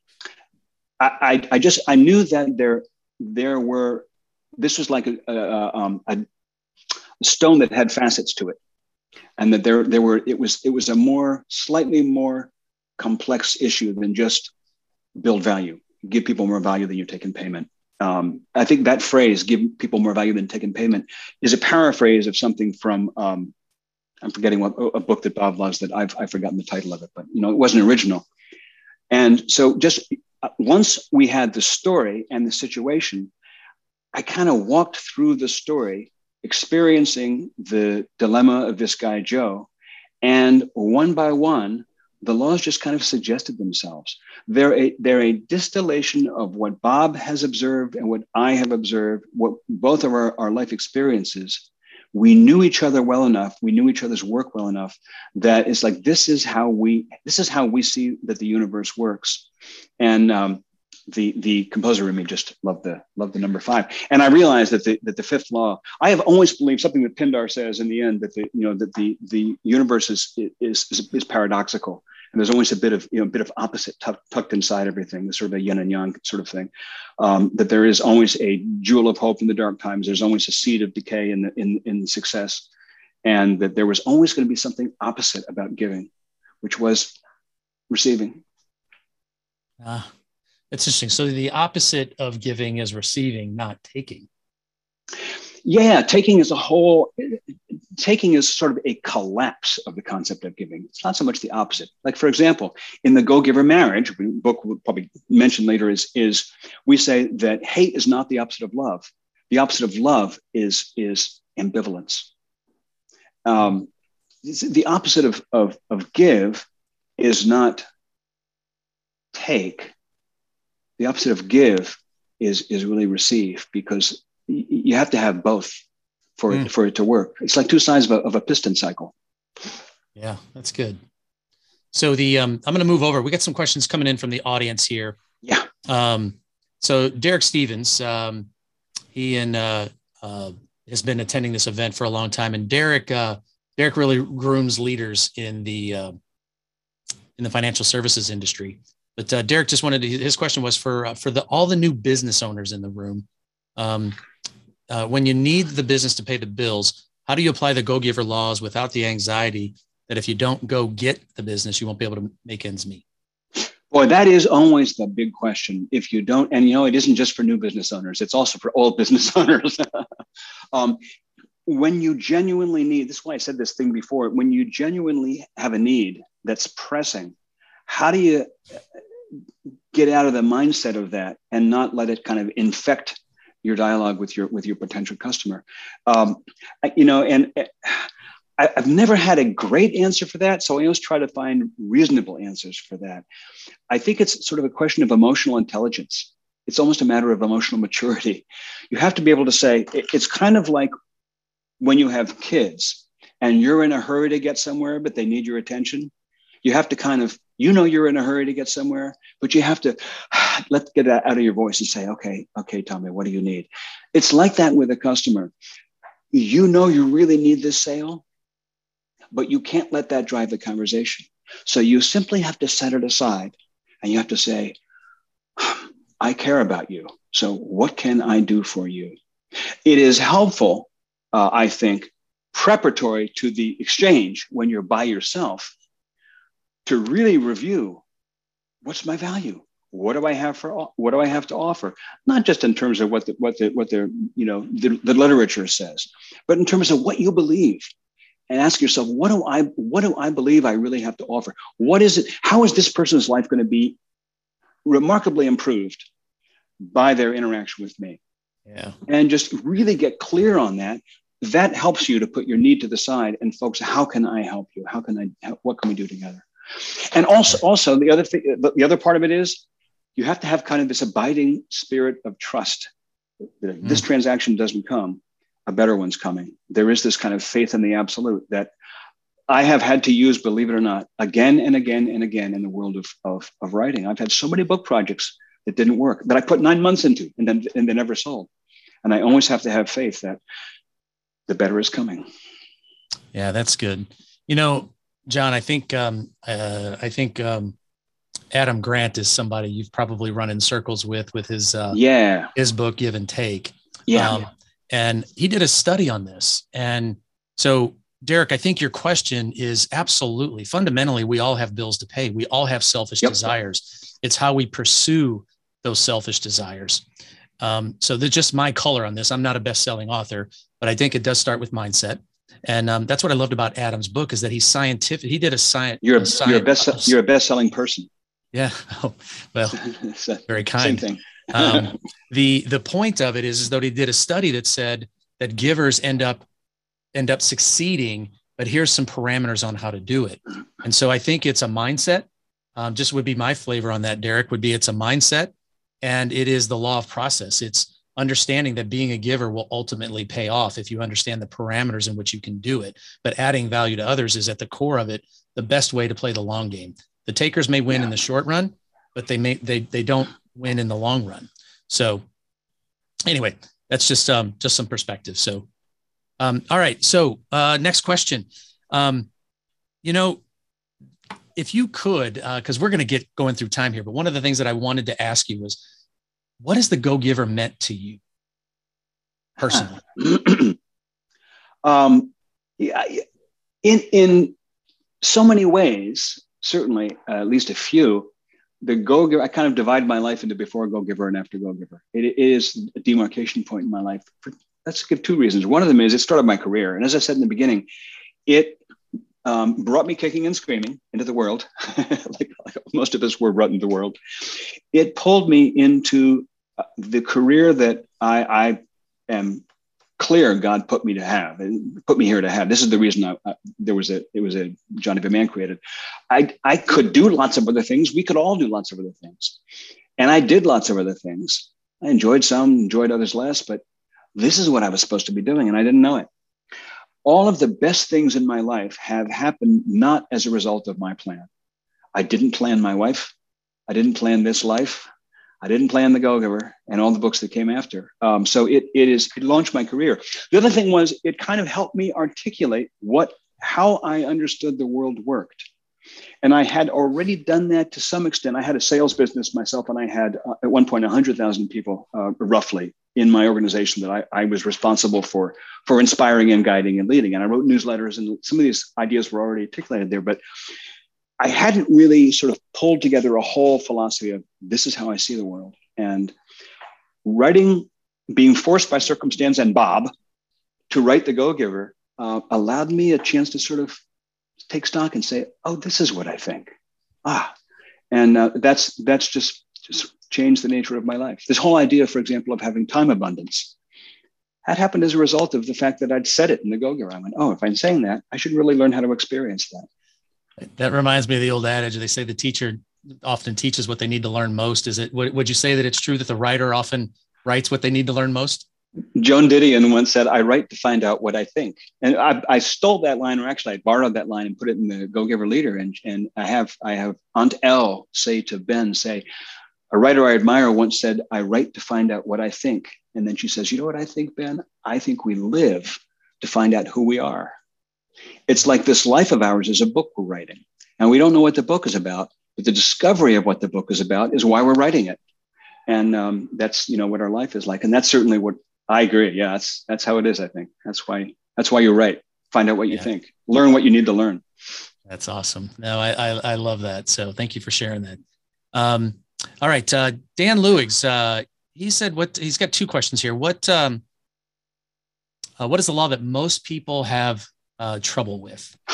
Speaker 2: I, I, I just I knew that there there were this was like a, a, um, a, stone that had facets to it, and that there there were it was it was a more slightly more complex issue than just build value, give people more value than you take in payment um, I think that phrase, give people more value than taking payment, is a paraphrase of something from, um, I'm forgetting what a book that Bob loves that I've, I've forgotten the title of it, but you know, it wasn't original. And so just uh, once we had the story and the situation, I kind of walked through the story, experiencing the dilemma of this guy, Joe. And one by one, the laws just kind of suggested themselves. They're a, they're a distillation of what Bob has observed and what I have observed, what both of our, our life experiences. We knew each other well enough, we knew each other's work well enough that it's like this is how we this is how we see that the universe works. And um, the the composer in me just loved the loved the number five. And I realized that the that the fifth law, I have always believed something that Pindar says in the end that the you know that the the universe is is is, is paradoxical. And there's always a bit of you know a bit of opposite tucked, inside everything, the sort of a yin and yang sort of thing. Um, that there is always a jewel of hope in the dark times. There's always a seed of decay in the, in in success, and that there was always going to be something opposite about giving, which was receiving.
Speaker 1: Ah, it's interesting. So the opposite of giving is receiving, not taking.
Speaker 2: Yeah, taking as a whole, taking is sort of a collapse of the concept of giving. It's not so much the opposite. Like, for example, in the Go Giver Marriage, book we'll probably mention later, is, is we say that hate is not the opposite of love. The opposite of love is, is ambivalence. Um, the opposite of, of, of give is not take the opposite of give is is really receive because you have to have both for mm. it for it to work. It's like two sides of a, of a piston cycle.
Speaker 1: Yeah, that's good. So the um, I'm going to move over. We got some questions coming in from the audience here.
Speaker 2: Yeah.
Speaker 1: Um, so Derek Stevens, um, he and uh, uh, has been attending this event for a long time, and Derek uh, Derek really grooms leaders in the uh, in the financial services industry. But uh, Derek just wanted to, his question was for uh, for the all the new business owners in the room. Um, uh, when you need the business to pay the bills, how do you apply the go giver laws without the anxiety that if you don't go get the business, you won't be able to make ends meet?
Speaker 2: Boy, that is always the big question. If you don't, and you know, it isn't just for new business owners; it's also for all business owners. um, when you genuinely need, this is why I said this thing before. When you genuinely have a need that's pressing, how do you get out of the mindset of that and not let it kind of infect your dialogue with your with your potential customer. Um, you know and uh, I, have never had a great answer for that so i always try to find reasonable answers for that. I think it's sort of a question of emotional intelligence. It's almost a matter of emotional maturity. You have to be able to say it's kind of like when you have kids and you're in a hurry to get somewhere but they need your attention. You have to kind of you know you're in a hurry to get somewhere but you have to let get that out of your voice and say okay okay tommy what do you need? It's like that with a customer. You know you really need this sale but you can't let that drive the conversation. So you simply have to set it aside and you have to say i care about you. So what can i do for you? It is helpful uh, i think preparatory to the exchange when you're by yourself to really review what's my value? What do i have for what do i have to offer? Not just in terms of what the what the what the you know the, the literature says but in terms of what you believe. And ask yourself what do i what do i believe i really have to offer? What is it how is this person's life going to be remarkably improved by their interaction with me?
Speaker 1: Yeah.
Speaker 2: And just really get clear on that. That helps you to put your need to the side and folks, how can i help you? How can i what can we do together and also, also the other thing, the other part of it is you have to have kind of this abiding spirit of trust. Mm. This transaction doesn't come, a better one's coming. There is this kind of faith in the absolute that I have had to use, believe it or not, again and again and again in the world of, of, of writing. I've had so many book projects that didn't work that I put nine months into and then and they never sold. And I always have to have faith that the better is coming.
Speaker 1: Yeah, that's good. You know, John, I think um, uh, I think um, Adam Grant is somebody you've probably run in circles with with his uh,
Speaker 2: yeah
Speaker 1: his book Give and Take.
Speaker 2: Yeah, um,
Speaker 1: and he did a study on this, and so Derek, I think your question is absolutely fundamentally. We all have bills to pay. We all have selfish yep. desires. It's how we pursue those selfish desires. Um, so that's just my color on this. I'm not a best-selling author, but I think it does start with mindset. And um, that's what I loved about Adam's book is that he's scientific. He did a science.
Speaker 2: You're a, you're a best you're a best selling person.
Speaker 1: Yeah. Oh, well, very kind. Same thing. um, the the point of it is, is though he did a study that said that givers end up end up succeeding, but here's some parameters on how to do it. And so I think it's a mindset. Um, just would be my flavor on that, Derek. Would be it's a mindset, and it is the law of process. It's understanding that being a giver will ultimately pay off if you understand the parameters in which you can do it. But adding value to others is at the core of it the best way to play the long game. The takers may win yeah. in the short run, but they may they they don't win in the long run. So anyway, that's just um just some perspective. So um all right. So uh next question. Um you know if you could because uh, we're going to get going through time here but one of the things that i wanted to ask you was what has the Go Giver meant to you personally?
Speaker 2: um, yeah, in in so many ways, certainly uh, at least a few. The Go Giver, I kind of divide my life into before Go Giver and after Go Giver. It, it is a demarcation point in my life. For, let's give two reasons. One of them is it started my career, and as I said in the beginning, it um, brought me kicking and screaming into the world, like, like, most of us were brought into the world. It pulled me into uh, the career that I, I, am clear God put me to have, and put me here to have. This is the reason I, I, there was a it was a Johnny B. Man created. I I could do lots of other things. We could all do lots of other things, and I did lots of other things. I enjoyed some, enjoyed others less, but this is what I was supposed to be doing, and I didn't know it all of the best things in my life have happened not as a result of my plan. I didn't plan my wife. I didn't plan this life. I didn't plan the Go Giver and all the books that came after. Um, so it, it is it launched my career. The other thing was it kind of helped me articulate what how I understood the world worked. And I had already done that to some extent. I had a sales business myself, and I had uh, at one point 100,000 people uh, roughly in my organization that I, I, was responsible for for inspiring and guiding and leading. And I wrote newsletters, and some of these ideas were already articulated there. But I hadn't really sort of pulled together a whole philosophy of this is how I see the world. And writing, being forced by circumstance and Bob to write The Go Giver uh, allowed me a chance to sort of take stock and say, oh, this is what I think. Ah, and uh, that's that's just just changed the nature of my life. This whole idea, for example, of having time abundance, that happened as a result of the fact that I'd said it in the Go Giver. I went, oh, if I'm saying that, I should really learn how to experience that.
Speaker 1: That reminds me of the old adage. They say the teacher often teaches what they need to learn most. Is it? Would, would you say that it's true that the writer often writes what they need to learn most?
Speaker 2: Joan Didion once said, I write to find out what I think. And I, I, stole that line, or actually I borrowed that line and put it in the Go Giver Leader. And, and I have I have Aunt Elle say to Ben, say, a writer I admire once said, I write to find out what I think. And then she says, You know what I think, Ben? I think we live to find out who we are. It's like this life of ours is a book we're writing. And we don't know what the book is about, but the discovery of what the book is about is why we're writing it. And um, that's you know what our life is like. And that's certainly what I agree. Yeah, that's that's how it is, I think. That's why that's why you're right. Find out what you yeah. think. Learn what you need to learn.
Speaker 1: That's awesome. No, I, I, I love that. So thank you for sharing that. Um, all right, uh, Dan Lewis. Uh, he said what he's got two questions here. What um, uh, what is the law that most people have uh, trouble with?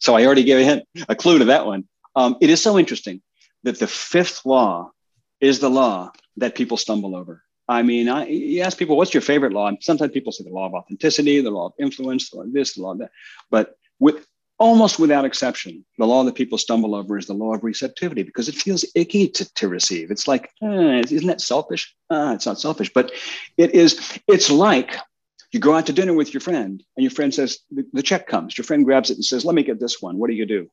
Speaker 2: so I already gave a hint, a clue to that one. Um, it is so interesting that the fifth law is the law that people stumble over. I mean, I, you ask people, what's your favorite law? And sometimes people say the law of authenticity, the law of influence, the law of this, the law of that. But with almost without exception, the law that people stumble over is the law of receptivity because it feels icky to, to receive. It's like, eh, isn't that selfish? Ah, it's not selfish, but it is. It's like you go out to dinner with your friend, and your friend says the, the check comes. Your friend grabs it and says, "Let me get this one." What do you do?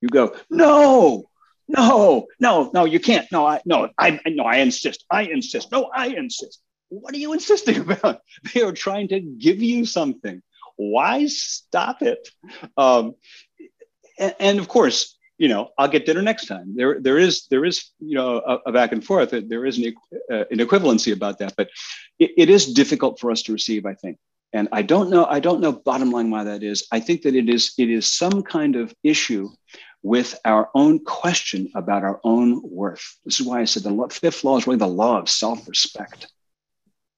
Speaker 2: You go, "No, no, no, no, you can't. No, I, no, I, no, I insist. I insist. No, I insist. What are you insisting about? They are trying to give you something why stop it? Um, and, and, of course, you know, I'll get dinner next time. There, there is, there is, you know, a, a back and forth. There is an, uh, an equivalency about that, but it, it is difficult for us to receive, I think. And I don't know, I don't know bottom line why that is. I think that it is, it is some kind of issue with our own question about our own worth. This is why I said the fifth law is really the law of self-respect.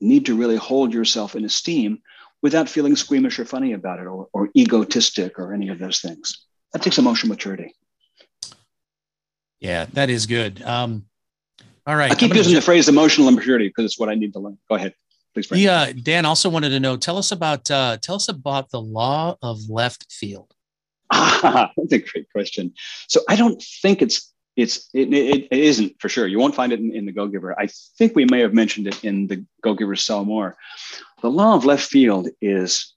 Speaker 2: You need to really hold yourself in esteem without feeling squeamish or funny about it or, or egotistic or any of those things. That takes emotional maturity.
Speaker 1: Yeah, that is good. Um, all right.
Speaker 2: I keep using the phrase emotional immaturity because it's what I need to learn. Go ahead. Please.
Speaker 1: Yeah. Dan also wanted to know, tell us about, uh, tell us about the law of left field.
Speaker 2: Ah, that's a great question. So I don't think it's, it's, it, it, it isn't for sure. You won't find it in, in the Go Giver. I think we may have mentioned it in the Go Giver Sell More. The law of left field is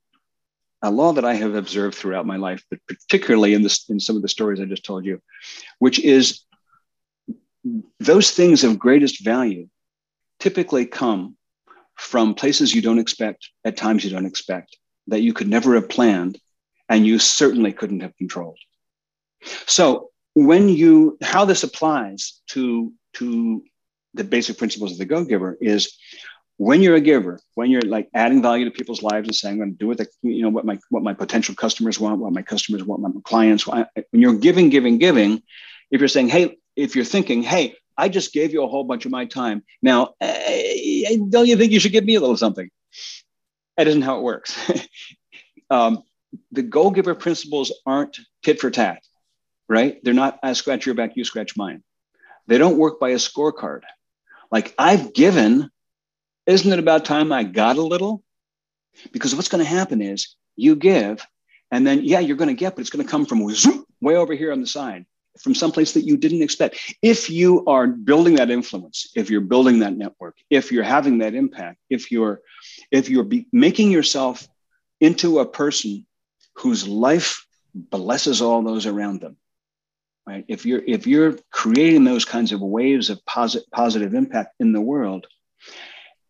Speaker 2: a law that I have observed throughout my life, but particularly in this in some of the stories I just told you, which is those things of greatest value typically come from places you don't expect at times you don't expect that you could never have planned and you certainly couldn't have controlled. So when you how this applies to to the basic principles of the go giver is when you're a giver when you're like adding value to people's lives and saying i'm going to do what the, you know what my what my potential customers want what my customers want my clients when you're giving giving giving if you're saying hey if you're thinking, hey, I just gave you a whole bunch of my time. Now, uh, don't you think you should give me a little something? That isn't how it works. um, the go giver principles aren't tit for tat, right? They're not I scratch your back, you scratch mine. They don't work by a scorecard. Like I've given, isn't it about time I got a little? Because what's going to happen is you give, and then yeah, you're going to get, but it's going to come from way over here on the side from someplace that you didn't expect. If you are building that influence, if you're building that network, if you're having that impact, if you're if you're be, making yourself into a person whose life blesses all those around them, right? If you're if you're creating those kinds of waves of positive positive impact in the world,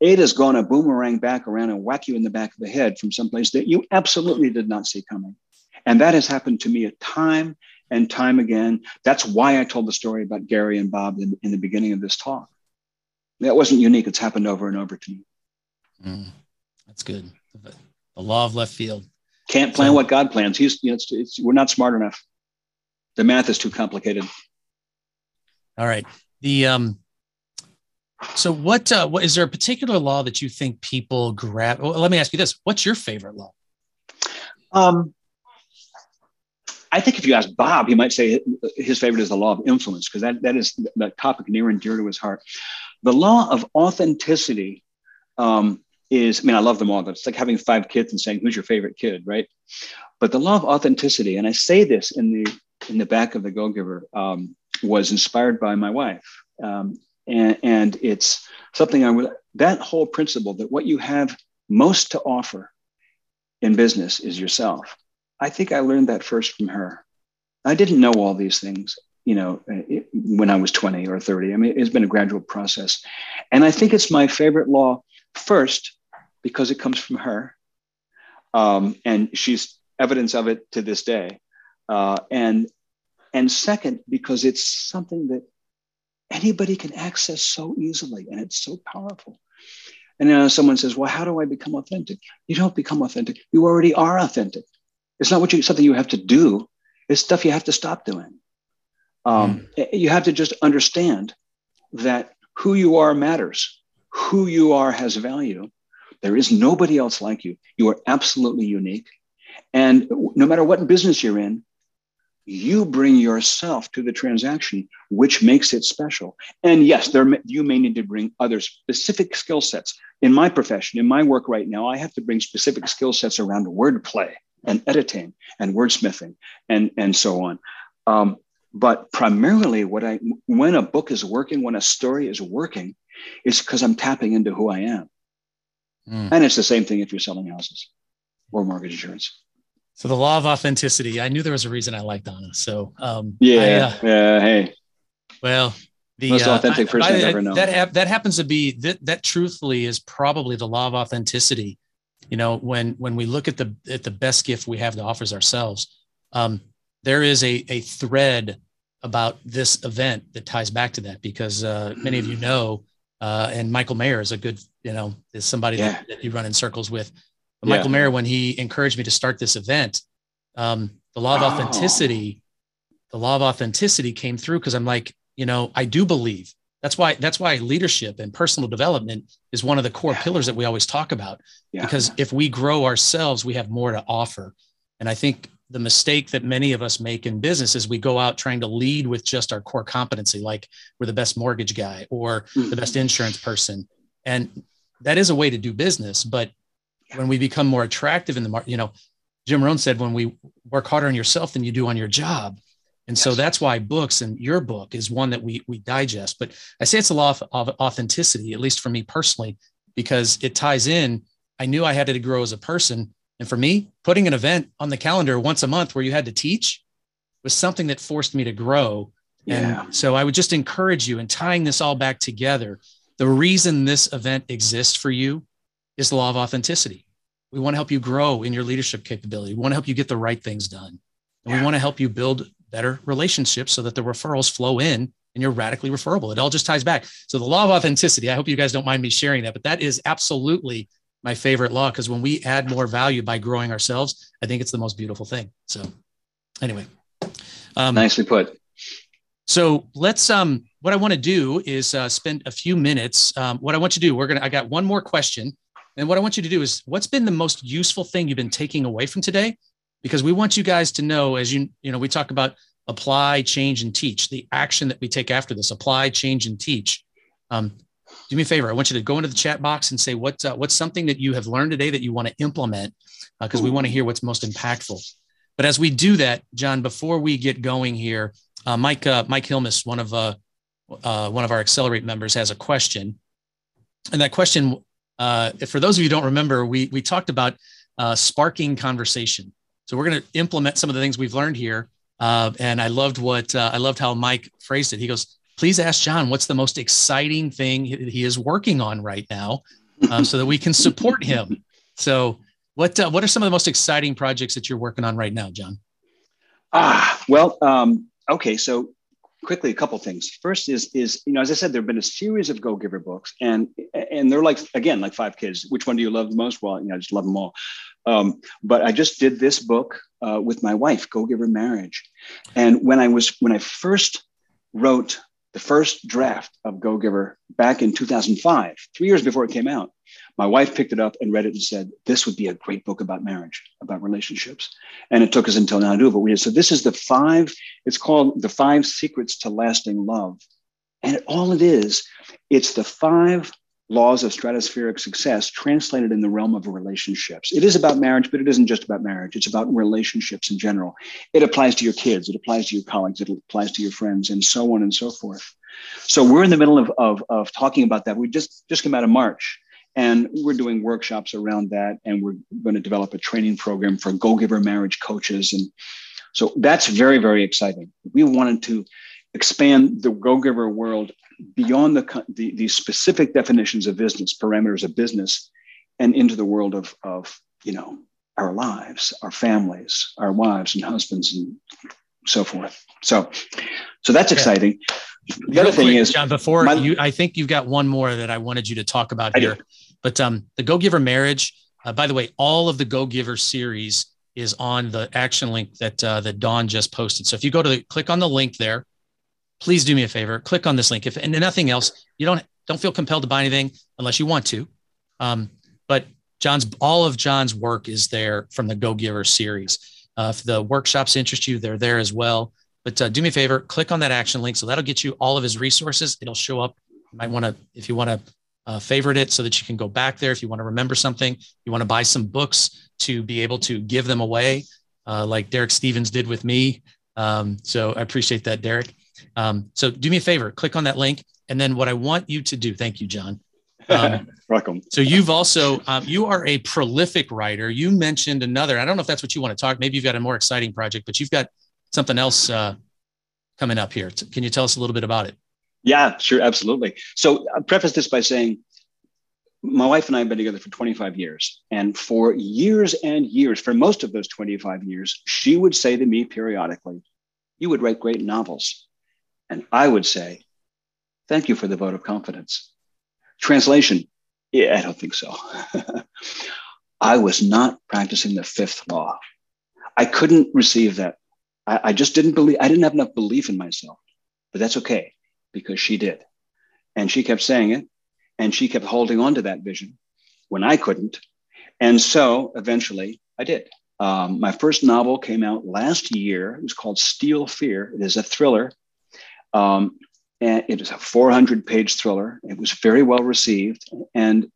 Speaker 2: it is going to boomerang back around and whack you in the back of the head from someplace that you absolutely did not see coming. And that has happened to me a time and time again. That's why I told the story about Gary and Bob in, in the beginning of this talk. That wasn't unique. It's happened over and over to me.
Speaker 1: Mm, that's good. The law of left field.
Speaker 2: Can't plan so, what God plans. He's, you know, it's, it's, we're not smart enough. The math is too complicated.
Speaker 1: All right. The, um, so what, uh, what is there a particular law that you think people grab? Well, let me ask you this. What's your favorite law?
Speaker 2: Um, I think if you ask Bob, he might say his favorite is the law of influence because that, that is that topic near and dear to his heart. The law of authenticity um, is, I mean, I love them all. It's like having five kids and saying, who's your favorite kid, right? But the law of authenticity, and I say this in the in the back of the Go Giver, um, was inspired by my wife. Um, and, and it's something I would, that whole principle that what you have most to offer in business is yourself. I think I learned that first from her. I didn't know all these things, you know, when I was 20 or 30. I mean, it's been a gradual process. And I think it's my favorite law first because it comes from her. Um, and she's evidence of it to this day. Uh, and, and second, because it's something that anybody can access so easily and it's so powerful. And know, someone says, Well, how do I become authentic? You don't become authentic. You already are authentic. It's not what you something you have to do. It's stuff you have to stop doing. Um, mm. You have to just understand that who you are matters. Who you are has value. There is nobody else like you. You are absolutely unique. And no matter what business you're in, you bring yourself to the transaction, which makes it special. And yes, there you may need to bring other specific skill sets. In my profession, in my work right now, I have to bring specific skill sets around wordplay and editing and wordsmithing and, and so on. Um, but primarily, what I when a book is working, when a story is working, it's because I'm tapping into who I am. Mm. And it's the same thing if you're selling houses or mortgage insurance.
Speaker 1: So the law of authenticity. I knew there was a reason I liked Ana. So um,
Speaker 2: yeah, I, uh, yeah. Hey,
Speaker 1: well, the
Speaker 2: most authentic uh, person I, I, ever known.
Speaker 1: That that happens to be that that truthfully is probably the law of authenticity you know, when when we look at the at the best gift we have to offer ourselves, um, there is a a thread about this event that ties back to that because uh, many of you know, uh, and Michael Maher is a good, you know, is somebody yeah. that, that, you run in circles with. But yeah. Michael Maher, when he encouraged me to start this event, um, the law of oh. authenticity, the law of authenticity came through because I'm like, you know, I do believe that's why that's why leadership and personal development is one of the core yeah. pillars that we always talk about. Because if we grow ourselves, we have more to offer. And I think the mistake that many of us make in business is we go out trying to lead with just our core competency, like we're the best mortgage guy or the best insurance person. And that is a way to do business. But when we become more attractive in the market, you know, Jim Rohn said, when we work harder on yourself than you do on your job. And yes. so that's why books and your book is one that we we digest. But I say it's a law of, of authenticity, at least for me personally, because it ties in. I knew I had to grow as a person and for me, putting an event on the calendar once a month where you had to teach was something that forced me to grow. Yeah. And so I would just encourage you in tying this all back together. The reason this event exists for you is the law of authenticity. We want to help you grow in your leadership capability. We want to help you get the right things done. And yeah. we want to help you build better relationships so that the referrals flow in and you're radically referable. It all just ties back. So the law of authenticity, I hope you guys don't mind me sharing that, but that is absolutely my favorite law because when we add more value by growing ourselves, I think it's the most beautiful thing. So, anyway,
Speaker 2: um, nicely put.
Speaker 1: So let's. Um, what I want to do is uh, spend a few minutes. Um, what I want you to do, we're gonna. I got one more question, and what I want you to do is, what's been the most useful thing you've been taking away from today? Because we want you guys to know, as you you know, we talk about apply, change, and teach. The action that we take after this: apply, change, and teach. Um, do me a favor. I want you to go into the chat box and say what uh, what's something that you have learned today that you want to implement because uh, we want to hear what's most impactful. But as we do that, John, before we get going here, uh, Mike uh, Mike Hilmes, one of uh, uh, one of our Accelerate members, has a question, and that question, for those of you who don't remember, we we talked about uh, sparking conversation. So we're going to implement some of the things we've learned here. Uh, and I loved what I loved how Mike phrased it. He goes, please ask John what's the most exciting thing he is working on right now um, so that we can support him. So, what, uh, what are some of the most exciting projects that you're working on right now, John?
Speaker 2: Ah, well, um, okay. So, quickly, a couple things. First is is you know, as I said, there have been a series of Go Giver books, and and they're like again like five kids. Which one do you love the most? Well, you know, I just love them all. Um, but I just did this book uh, with my wife, Go Giver Marriage, and when I was when I first wrote the first draft of Go Giver back in 2005, three years before it came out. My wife picked it up and read it and said, This would be a great book about marriage, about relationships. And it took us until now to do it. But we did. So this is the five, it's called The Five Secrets to Lasting Love. And all it is, it's the five laws of stratospheric success translated in the realm of relationships. It is about marriage, but it isn't just about marriage. It's about relationships in general. It applies to your kids, it applies to your colleagues, it applies to your friends, and so on and so forth. So we're in the middle of, of, of talking about that. We just just came out of March. And we're doing workshops around that, and we're going to develop a training program for Go Giver marriage coaches. And so that's very, very exciting. We wanted to expand the Go Giver world beyond the, the, the, specific definitions of business, parameters of business, and into the world of, of you know our lives, our families, our wives and husbands, and so forth. So, so that's exciting. Yeah. The
Speaker 1: other thing quick, is, John, before my, you, I think you've got one more that I wanted you to talk about I here. Do. But um, the Go Giver marriage. Uh, by the way, all of the Go Giver series is on the action link that uh, that Dawn just posted. So if you go to the, click on the link there, please do me a favor, click on this link. If and nothing else, you don't don't feel compelled to buy anything unless you want to. Um, but John's all of John's work is there from the Go Giver series. Uh, if the workshops interest you, they're there as well. But uh, do me a favor, click on that action link. So that'll get you all of his resources. It'll show up. You might want to, if you want to uh, favorite it so that you can go back there. If you want to remember something, you want to buy some books to be able to give them away, uh, like Derek Stevens did with me. Um, so I appreciate that, Derek. Um, so do me a favor, click on that link. And then what I want you to do, thank you, John.
Speaker 2: Um, Welcome.
Speaker 1: So you've also, um, you are a prolific writer. You mentioned another, I don't know if that's what you want to talk. Maybe you've got a more exciting project, but you've got something else uh, coming up here. Can you tell us a little bit about it?
Speaker 2: Yeah, sure. Absolutely. So I'll preface this by saying my wife and I have been together for 25 years. And for years and years, for most of those 25 years, she would say to me periodically, You would write great novels. And I would say, Thank you for the vote of confidence. Translation, yeah, I don't think so. I was not practicing the fifth law. I couldn't receive that. I, I just didn't believe, I didn't have enough belief in myself. But that's okay because she did. And she kept saying it and she kept holding on to that vision when I couldn't. And so eventually I did. Um, my first novel came out last year. It was called Steel Fear. It is a thriller. Um, and it is a 400 page thriller. It was very well received. And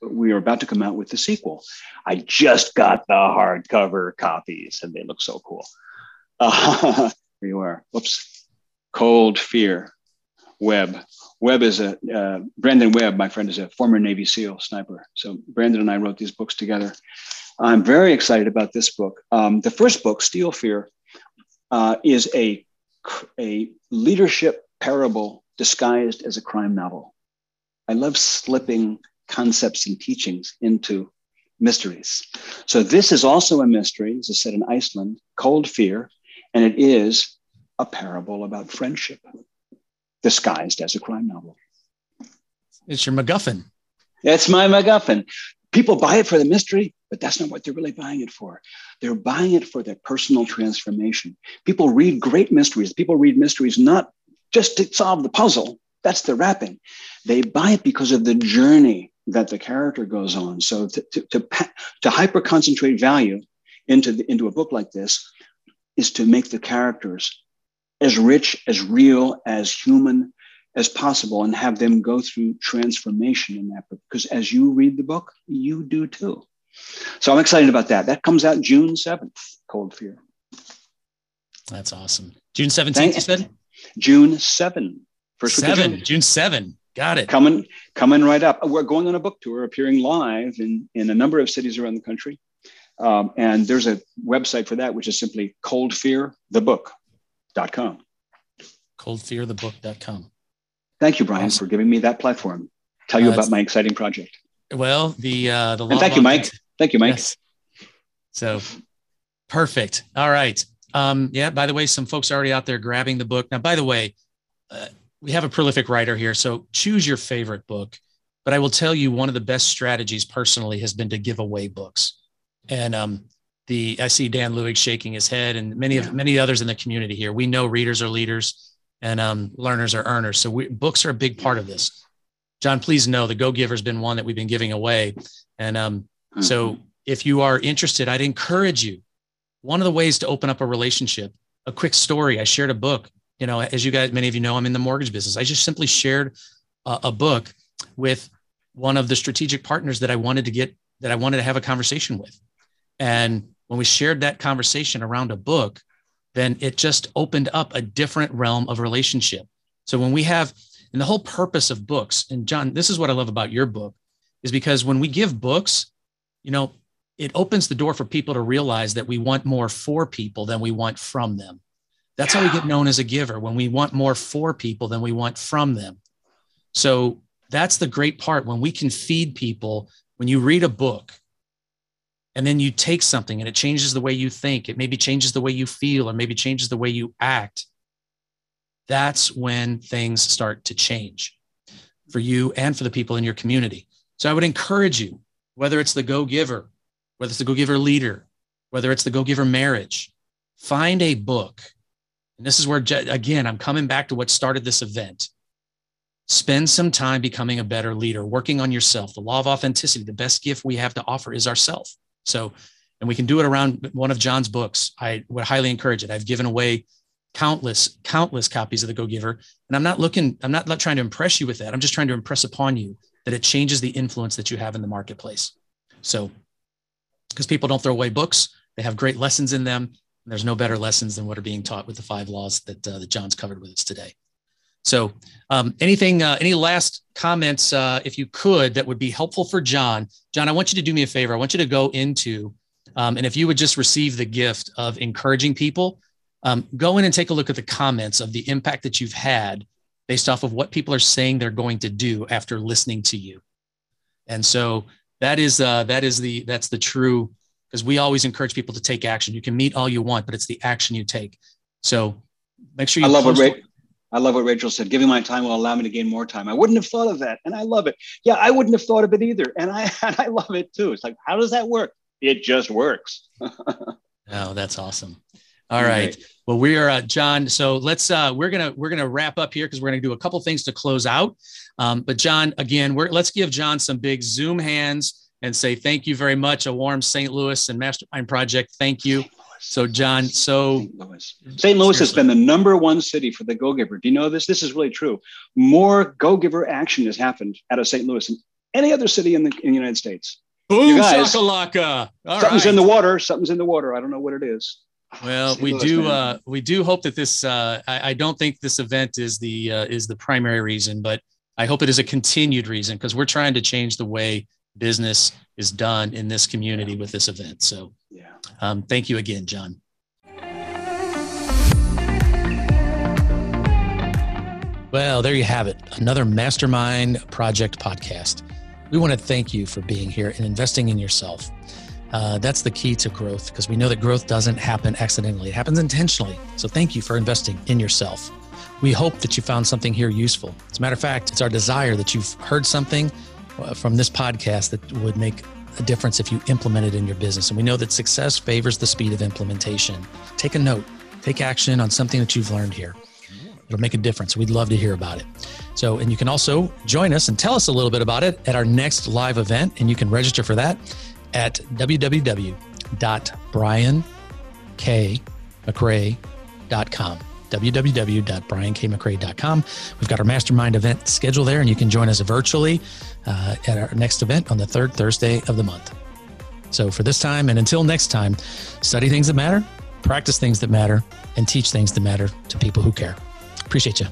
Speaker 2: we are about to come out with the sequel. I just got the hardcover copies and they look so cool. Uh, here you are. Whoops. Cold Fear. Webb. Webb is a uh, Brandon Webb, my friend, is a former Navy SEAL sniper. So Brandon and I wrote these books together. I'm very excited about this book. Um, the first book, Steel Fear, uh, is a a leadership parable disguised as a crime novel. I love slipping concepts and teachings into mysteries. So this is also a mystery. This is set in Iceland, Cold Fear, and it is a parable about friendship disguised as a crime novel.
Speaker 1: It's your MacGuffin.
Speaker 2: It's my MacGuffin. People buy it for the mystery, but that's not what they're really buying it for. They're buying it for their personal transformation. People read great mysteries. People read mysteries not just to solve the puzzle. That's the wrapping. They buy it because of the journey that the character goes on. So to, to, to, to hyper concentrate value into, the, into a book like this is to make the characters as rich, as real, as human as possible and have them go through transformation in that book. Because as you read the book, you do too. So I'm excited about that. That comes out June 7th, Cold Fear.
Speaker 1: That's awesome. June 17th, you said?
Speaker 2: June 7.
Speaker 1: First 7, June. June 7. Got it.
Speaker 2: Coming, coming right up. We're going on a book tour, appearing live in, in a number of cities around the country. Um, and there's a website for that, which is simply coldfearthebook.com.
Speaker 1: Coldfearthebook.com.
Speaker 2: Thank you, Brian, awesome. for giving me that platform. Tell you uh, about my exciting project.
Speaker 1: Well, the uh, the
Speaker 2: and thank you, Mike. Thank you, Mike. Yes.
Speaker 1: So perfect. All right. Um, yeah. By the way, some folks are already out there grabbing the book. Now, by the way, uh, we have a prolific writer here, so choose your favorite book. But I will tell you, one of the best strategies personally has been to give away books. And um, the I see Dan Lewis shaking his head, and many of many others in the community here. We know readers are leaders, and um, learners are earners. So we, books are a big part of this. John, please know the Go Giver has been one that we've been giving away, and um, mm-hmm. so if you are interested, I'd encourage you. One of the ways to open up a relationship, a quick story. I shared a book. You know, as you guys, many of you know, I'm in the mortgage business. I just simply shared a, a book with one of the strategic partners that I wanted to get, that I wanted to have a conversation with. And when we shared that conversation around a book, then it just opened up a different realm of relationship. So when we have, and the whole purpose of books, and John, this is what I love about your book, is because when we give books, you know, it opens the door for people to realize that we want more for people than we want from them. That's how we get known as a giver when we want more for people than we want from them. So that's the great part when we can feed people. When you read a book, and then you take something and it changes the way you think. It maybe changes the way you feel or maybe changes the way you act. That's when things start to change for you and for the people in your community. So i would encourage you whether it's the go giver whether it's the go giver leader whether it's the go giver marriage find a book. And this is where again i'm coming back to what started this event. Spend some time becoming a better leader working on yourself. The law of authenticity the best gift we have to offer is ourself so, and we can do it around one of John's books. I would highly encourage it. I've given away countless, countless copies of the Go Giver. And I'm not looking, I'm not trying to impress you with that. I'm just trying to impress upon you that it changes the influence that you have in the marketplace. So, because people don't throw away books, they have great lessons in them. There's no better lessons than what are being taught with the five laws that, uh, that John's covered with us today. So, um, anything, uh, any last comments, uh, if you could, that would be helpful for John? John, I want you to do me a favor. I want you to go into, um, and if you would just receive the gift of encouraging people, um, go in and take a look at the comments of the impact that you've had based off of what people are saying they're going to do after listening to you. And so that is uh, that is the that's the true because we always encourage people to take action. You can meet all you want, but it's the action you take. So make sure you.
Speaker 2: I love what Ra- I love what Rachel said. Giving my time will allow me to gain more time. I wouldn't have thought of that, and I love it. Yeah, I wouldn't have thought of it either, and I and I love it too. It's like, how does that work? It just works.
Speaker 1: oh, that's awesome. All right. Well, we are uh, John. So let's uh, we're gonna we're gonna wrap up here because we're gonna do a couple things to close out. Um, but John, again, we're let's give John some big Zoom hands and say thank you very much. A warm St. Louis and Mastermind Project. Thank you. So, John, so
Speaker 2: St. Louis, St. Louis has been the number one city for the Go Giver. Do you know this? This is really true. More Go Giver action has happened out of St. Louis than any other city in the, in the United States.
Speaker 1: Boom, you guys, shakalaka.
Speaker 2: All something's right. in the water. Something's in the water. I don't know what it is.
Speaker 1: Well, we do. Uh, we do hope that this. Uh, I, I, don't think this event is the uh, is the primary reason, but I hope it is a continued reason because we're trying to change the way business is done in this community yeah. with this event. So, yeah. Um, thank you again, John. Well, there you have it. Another Mastermind Project podcast. We want to thank you for being here and investing in yourself. Uh, that's the key to growth because we know that growth doesn't happen accidentally, it happens intentionally. So, thank you for investing in yourself. We hope that you found something here useful. As a matter of fact, it's our desire that you've heard something Uh, from this podcast that would make a difference if you implement it in your business. And we know that success favors the speed of implementation. Take a note, take action on something that you've learned here. It'll make a difference. We'd love to hear about it. So, and you can also join us and tell us a little bit about it at our next live event. And you can register for that at www.briankmcrae.com www.briankmcrae.com. We've got our mastermind event schedule there, and you can join us virtually uh, at our next event on the third Thursday of the month. So, for this time and until next time, study things that matter, practice things that matter, and teach things that matter to people who care. Appreciate you.